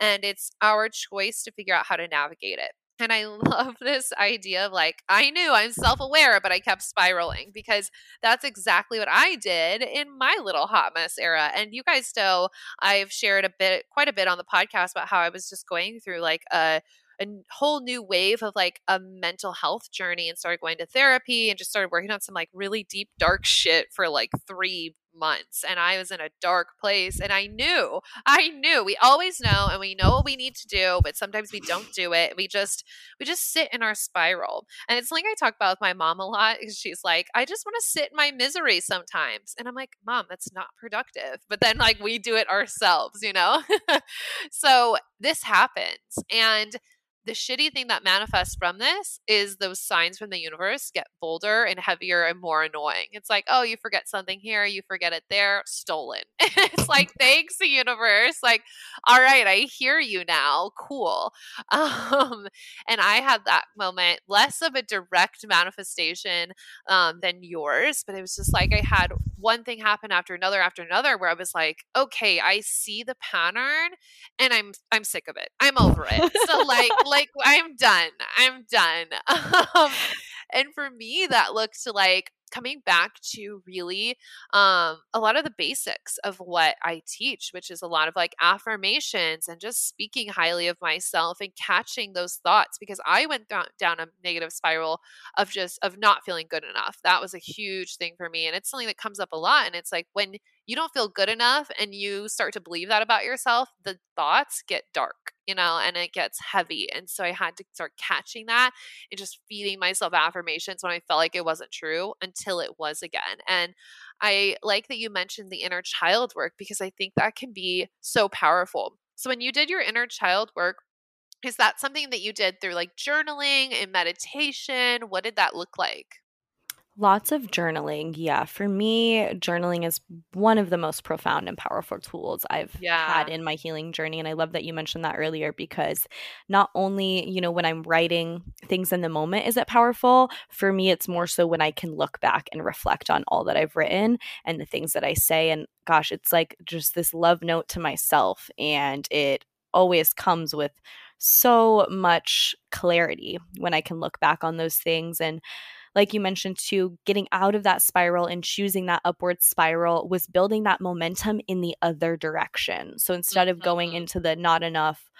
and it's our choice to figure out how to navigate it and I love this idea of like, I knew I'm self aware, but I kept spiraling because that's exactly what I did in my little hot mess era. And you guys know I've shared a bit, quite a bit on the podcast about how I was just going through like a, a whole new wave of like a mental health journey and started going to therapy and just started working on some like really deep dark shit for like 3 months and I was in a dark place and I knew, I knew we always know and we know what we need to do, but sometimes we don't do it. We just, we just sit in our spiral. And it's like I talk about with my mom a lot she's like, I just want to sit in my misery sometimes. And I'm like, mom, that's not productive. But then like we do it ourselves, you know? so this happens. And the shitty thing that manifests from this is those signs from the universe get bolder and heavier and more annoying. It's like, oh, you forget something here, you forget it there, stolen. it's like, thanks, the universe. Like, all right, I hear you now. Cool. Um, and I had that moment, less of a direct manifestation um, than yours, but it was just like I had one thing happened after another after another where I was like, okay, I see the pattern and I'm I'm sick of it. I'm over it. So like like I'm done. I'm done. Um, and for me, that looks like coming back to really um, a lot of the basics of what I teach, which is a lot of like affirmations and just speaking highly of myself and catching those thoughts because I went down, down a negative spiral of just of not feeling good enough. That was a huge thing for me. And it's something that comes up a lot. And it's like when you don't feel good enough and you start to believe that about yourself, the thoughts get dark, you know, and it gets heavy. And so I had to start catching that and just feeding myself affirmations when I felt like it wasn't true until it was again. And I like that you mentioned the inner child work because I think that can be so powerful. So when you did your inner child work, is that something that you did through like journaling and meditation? What did that look like? Lots of journaling. Yeah. For me, journaling is one of the most profound and powerful tools I've Yeah. had in my healing journey. And I love that you mentioned that earlier because not only, you know, when I'm writing things in the moment is it powerful, for me, it's more so when I can look back and reflect on all that I've written and the things that I say. And gosh, it's like just this love note to myself. And it always comes with so much clarity when I can look back on those things. And like you mentioned too, getting out of that spiral and choosing that upward spiral was building that momentum in the other direction. So instead of going Mhm. into the not enough,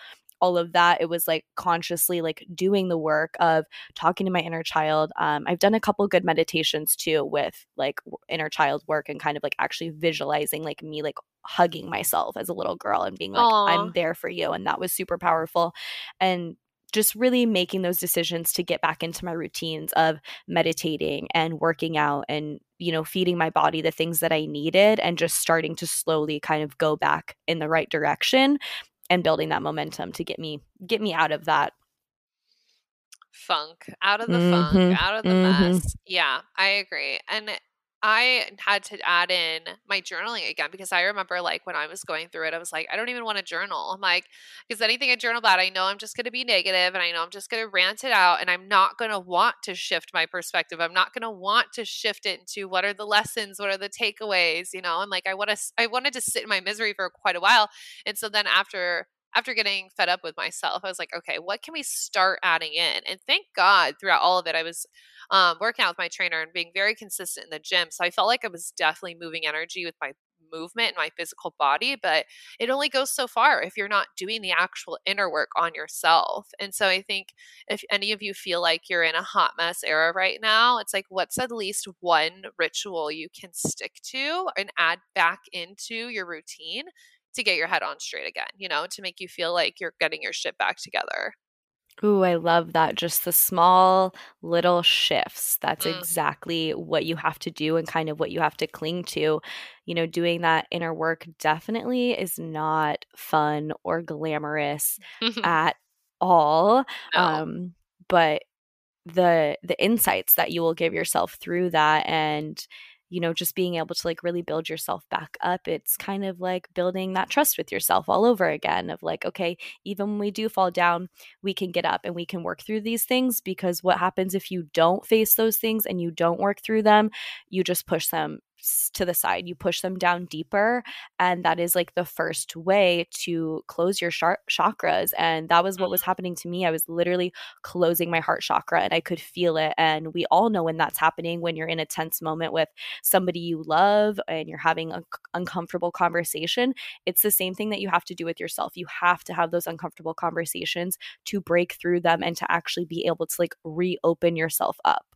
all of that, it was like consciously like doing the work of talking to my inner child. Um, I've done a couple good meditations too with like inner child work and kind of like actually visualizing like me like hugging myself as a little girl and being like, Aw. I'm there for you. And that was super powerful. And just really making those decisions to get back into my routines of meditating and working out and you know feeding my body the things that I needed and just starting to slowly kind of go back in the right direction and building that momentum to get me get me out of that funk out of the Mhm, funk out of the mhm. mess yeah i agree and i had to add in my journaling again because i remember like when i was going through it i was like i don't even want to journal. I'm like because anything i journal about? I know i'm just going to be negative and i know i'm just going to rant it out and i'm not going to want to shift my perspective. I'm not going to want to shift it into what are the lessons? What are the takeaways? You know and like i want to i wanted to sit in my misery for quite a while. And so then after after getting fed up with myself, I was like, okay, what can we start adding in? And thank God throughout all of it, I was um, working out with my trainer and being very consistent in the gym. So I felt like I was definitely moving energy with my movement and my physical body, but it only goes so far if you're not doing the actual inner work on yourself. And so I think if any of you feel like you're in a hot mess era right now, it's like, what's at least one ritual you can stick to and add back into your routine to get your head on straight again, you know, to make you feel like you're getting your shit back together. Ooh, I love that. Just the small little shifts. That's Mm. exactly what you have to do and kind of what you have to cling to. You know, doing that inner work definitely is not fun or glamorous at all. No. Um, but the the insights that you will give yourself through that and you know just being able to like really build yourself back up it's kind of like building that trust with yourself all over again of like okay even when we do fall down we can get up and we can work through these things because what happens if you don't face those things and you don't work through them you just push them to the side you push them down deeper and that is like the first way to close your chakras and that was what was mm-hmm. happening to me i was literally closing my heart chakra and I could feel it. And we all know when that's happening when you're in a tense moment with somebody you love and you're having an uncomfortable conversation. It's the same thing that you have to do with yourself. You have to have those uncomfortable conversations to break through them and to actually be able to like reopen yourself up.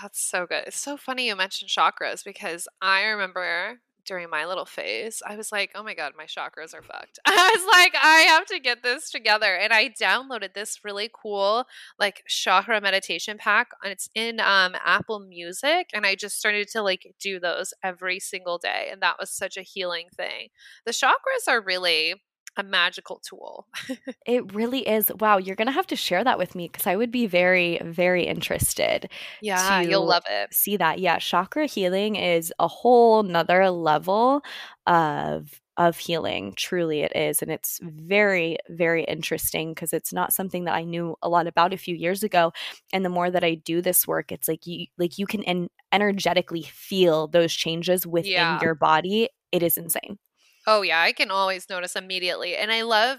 That's so good. It's so funny you mentioned chakras because I remember during my little phase, I was like, oh my God, my chakras are fucked. I was like, I have to get this together. And I downloaded this really cool, like, chakra meditation pack. And it's in um, Apple Music. And I just started to like do those every single day. And that was such a healing thing. The chakras are really a magical tool. It really is. Wow, you're going to have to share that with me because I would be very, very interested Yeah, you'll love it. see that. Yeah, chakra healing is a whole nother level of of healing. Truly it is. And it's very, very interesting because it's not something that I knew a lot about a few years ago. And the more that I do this work, it's like you like you can en- energetically feel those changes within Yeah. your body. It is insane. Oh, yeah, I can always notice immediately. And I love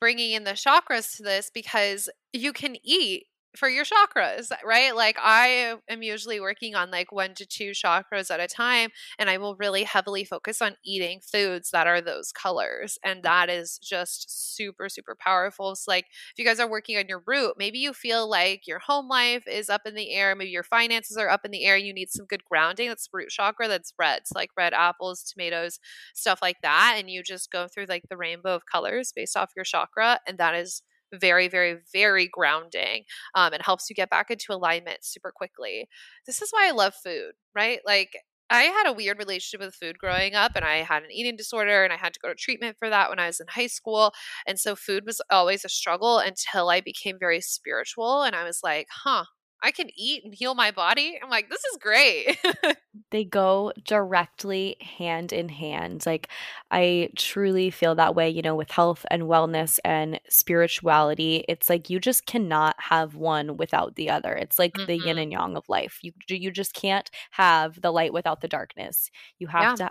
bringing in the chakras to this because you can eat for your chakras, right? Like I am usually working on like one to two chakras at a time, and I will really heavily focus on eating foods that are those colors. And that is just super, super powerful. So, like, if you guys are working on your root, maybe you feel like your home life is up in the air, maybe your finances are up in the air, you need some good grounding. That's root chakra, that's red. So like red apples, tomatoes, stuff like that. And you just go through like the rainbow of colors based off your chakra. And that is very, very, very grounding. Um, it helps you get back into alignment super quickly. This is why I love food, right? Like, I had a weird relationship with food growing up, and I had an eating disorder, and I had to go to treatment for that when I was in high school. And so, food was always a struggle until I became very spiritual. And I was like, huh, I can eat and heal my body. I'm like, this is great. they go directly hand in hand. Like, I truly feel that way, you know, with health and wellness and spirituality. It's like you just cannot have one without the other. It's like mm-hmm. the yin mm-hmm. and yang of life. You you just can't have the light without the darkness. You have yeah. to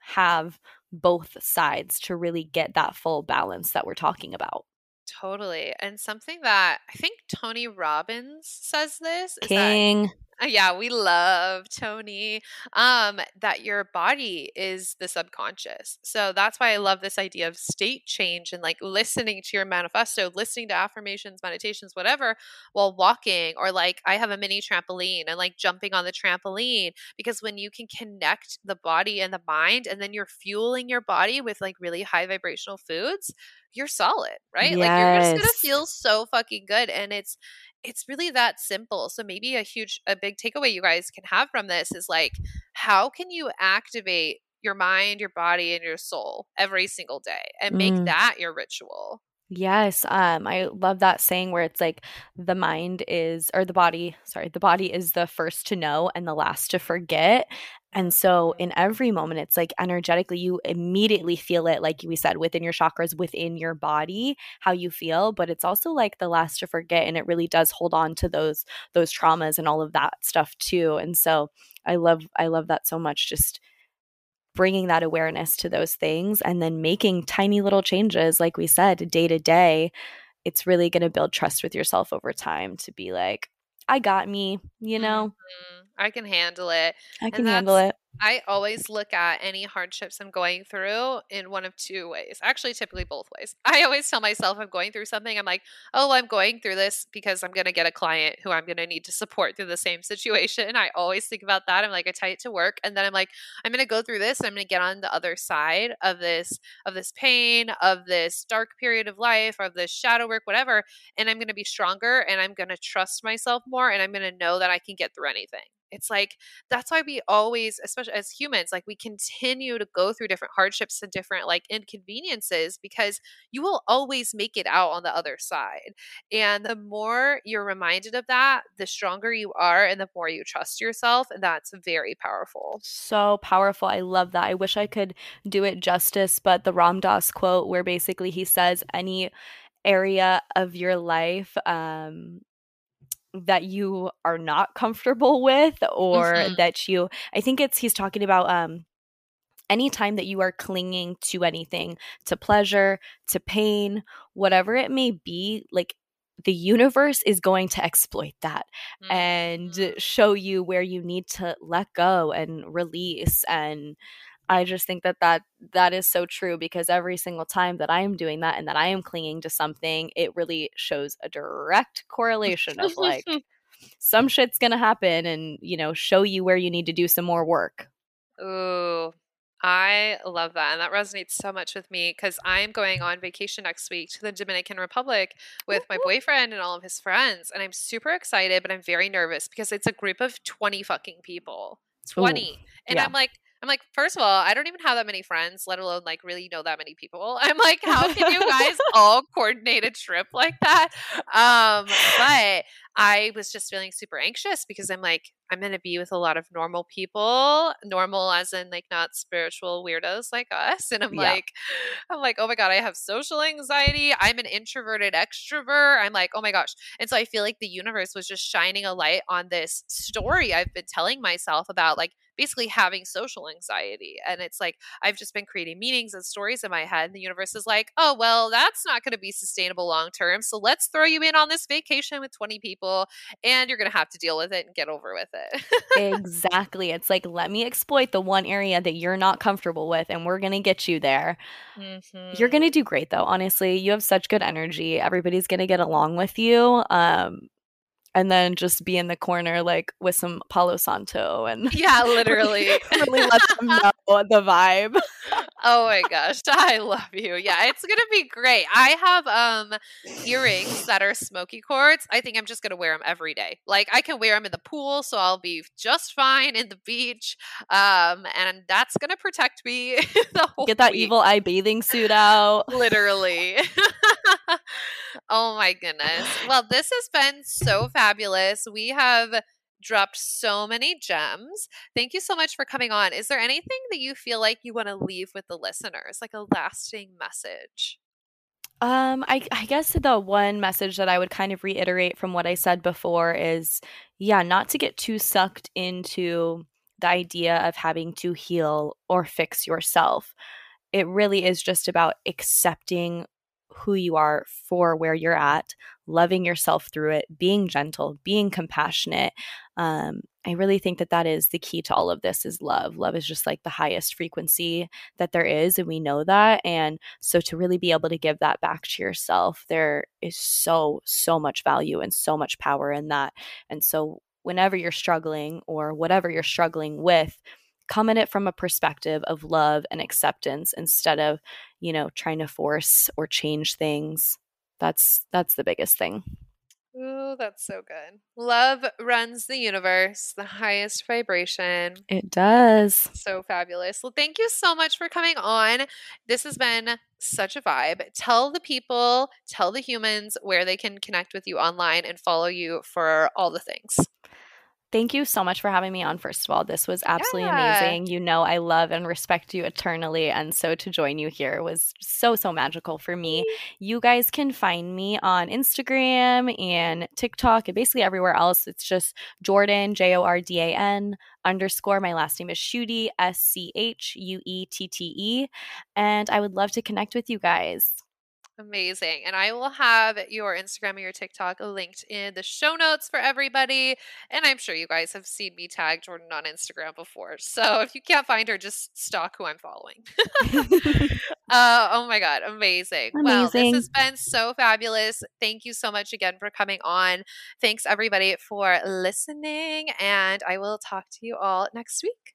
have both sides to really get that full balance that we're talking about. Totally. And something that I think Tony Robbins says this King. That, yeah, we love Tony. Um, that your body is the subconscious. So that's why I love this idea of state change and like listening to your manifesto, listening to affirmations, meditations, whatever, while walking, or like I have a mini trampoline and like jumping on the trampoline. Because when you can connect the body and the mind, and then you're fueling your body with like really high vibrational foods, you're solid, right? Yes. Like you're just gonna feel so fucking good. And it's it's really that simple. So maybe a huge a big takeaway you guys can have from this is like how can you activate your mind, your body, and your soul every single day and make mm. that your ritual. Yes, um I love that saying where it's like the mind is or the body, sorry, the body is the first to know and the last to forget. And so in every moment, it's like energetically, you immediately feel it, like we said, within your chakras, within your body, how you feel. But it's also like the last to forget. And it really does hold on to those, those traumas and all of that stuff too. And so I love, I love that so much. Just bringing that awareness to those things and then making tiny little changes, like we said, day to day. It's really going to build trust with yourself over time to be like, I got me, you know? Mm-hmm. I can handle it. I can handle it. I always look at any hardships I'm going through in one of two ways. Actually, typically both ways. I always tell myself I'm going through something. I'm like, oh, I'm going through this because I'm going to get a client who I'm going to need to support through the same situation. I always think about that. I'm like, I tie it to work, and then I'm like, I'm going to go through this. I'm going to get on the other side of this of this pain, of this dark period of life, of this shadow work, whatever. And I'm going to be stronger, and I'm going to trust myself more, and I'm going to know that I can get through anything. It's like that's why we always, especially as humans, like we continue to go through different hardships and different like inconveniences because you will always make it out on the other side. And the more you're reminded of that, the stronger you are and the more you trust yourself. And that's very powerful. So powerful. I love that. I wish I could do it justice, but the Ram Dass quote where basically he says any area of your life um that you are not comfortable with or mm-hmm. that you I think it's he's talking about um anytime that you are clinging to anything to pleasure to pain whatever it may be like the universe is going to exploit that mm-hmm. and show you where you need to let go and release and I just think that that that is so true because every single time that I am doing that and that I am clinging to something, it really shows a direct correlation of like some shit's going to happen and, you know, show you where you need to do some more work. Ooh, I love that. And that resonates so much with me because I'm going on vacation next week to the Dominican Republic with my boyfriend and all of his friends. And I'm super excited, but I'm very nervous because it's a group of 20 fucking people. 20. Ooh, and yeah. I'm like, I'm like, first of all, I don't even have that many friends, let alone like really know that many people. I'm like, how can you guys all coordinate a trip like that? Um, but I was just feeling super anxious because I'm like, I'm going to be with a lot of normal people, normal as in like not spiritual weirdos like us. And I'm yeah. like, I'm like, oh my God, I have social anxiety. I'm an introverted extrovert. I'm like, oh my gosh. And so I feel like the universe was just shining a light on this story I've been telling myself about like basically having social anxiety. And it's like, I've just been creating meanings and stories in my head. And the universe is like, oh, well, that's not going to be sustainable long term. So let's throw you in on this vacation with 20 people and you're going to have to deal with it and get over with it. exactly. It's like, let me exploit the one area that you're not comfortable with and we're going to get you there. Mm-hmm. You're going to do great though. Honestly, you have such good energy. Everybody's going to get along with you. Um, and then just be in the corner like with some Palo Santo and yeah, literally really let them know the vibe. oh my gosh, I love you. Yeah, it's gonna be great. I have um earrings that are smoky quartz. I think I'm just gonna wear them every day. Like I can wear them in the pool, so I'll be just fine in the beach. Um, and that's gonna protect me the whole. Get that week. evil eye bathing suit out. Literally. oh my goodness. Well, this has been so fabulous. We have dropped so many gems. Thank you so much for coming on. Is there anything that you feel like you want to leave with the listeners, like a lasting message? Um, I, I guess the one message that I would kind of reiterate from what I said before is yeah, not to get too sucked into the idea of having to heal or fix yourself. It really is just about accepting who you are for where you're at, loving yourself through it, being gentle, being compassionate. Um, I really think that that is the key to all of this is love. Love is just like the highest frequency that there is, and we know that. And so to really be able to give that back to yourself, there is so, so much value and so much power in that. And so whenever you're struggling or whatever you're struggling with, come at it from a perspective of love and acceptance instead of you know trying to force or change things that's that's the biggest thing Oh, that's so good. Love runs the universe, the highest vibration. It does. So fabulous. Well, thank you so much for coming on. This has been such a vibe. Tell the people, tell the humans where they can connect with you online and follow you for all the things. Thank you so much for having me on, first of all. This was absolutely yeah. amazing. You know, I love and respect you eternally. And so to join you here was so, so magical for me. You guys can find me on Instagram and TikTok and basically everywhere else. It's just Jordan, J O R D A N underscore. My last name is Schuette, S C H U E T T E. And I would love to connect with you guys. Amazing. And I will have your Instagram and your TikTok linked in the show notes for everybody. And I'm sure you guys have seen me tag Jordan on Instagram before. So if you can't find her, just stalk who I'm following. uh, oh my God. Amazing. amazing. Well, this has been so fabulous. Thank you so much again for coming on. Thanks, everybody, for listening. And I will talk to you all next week.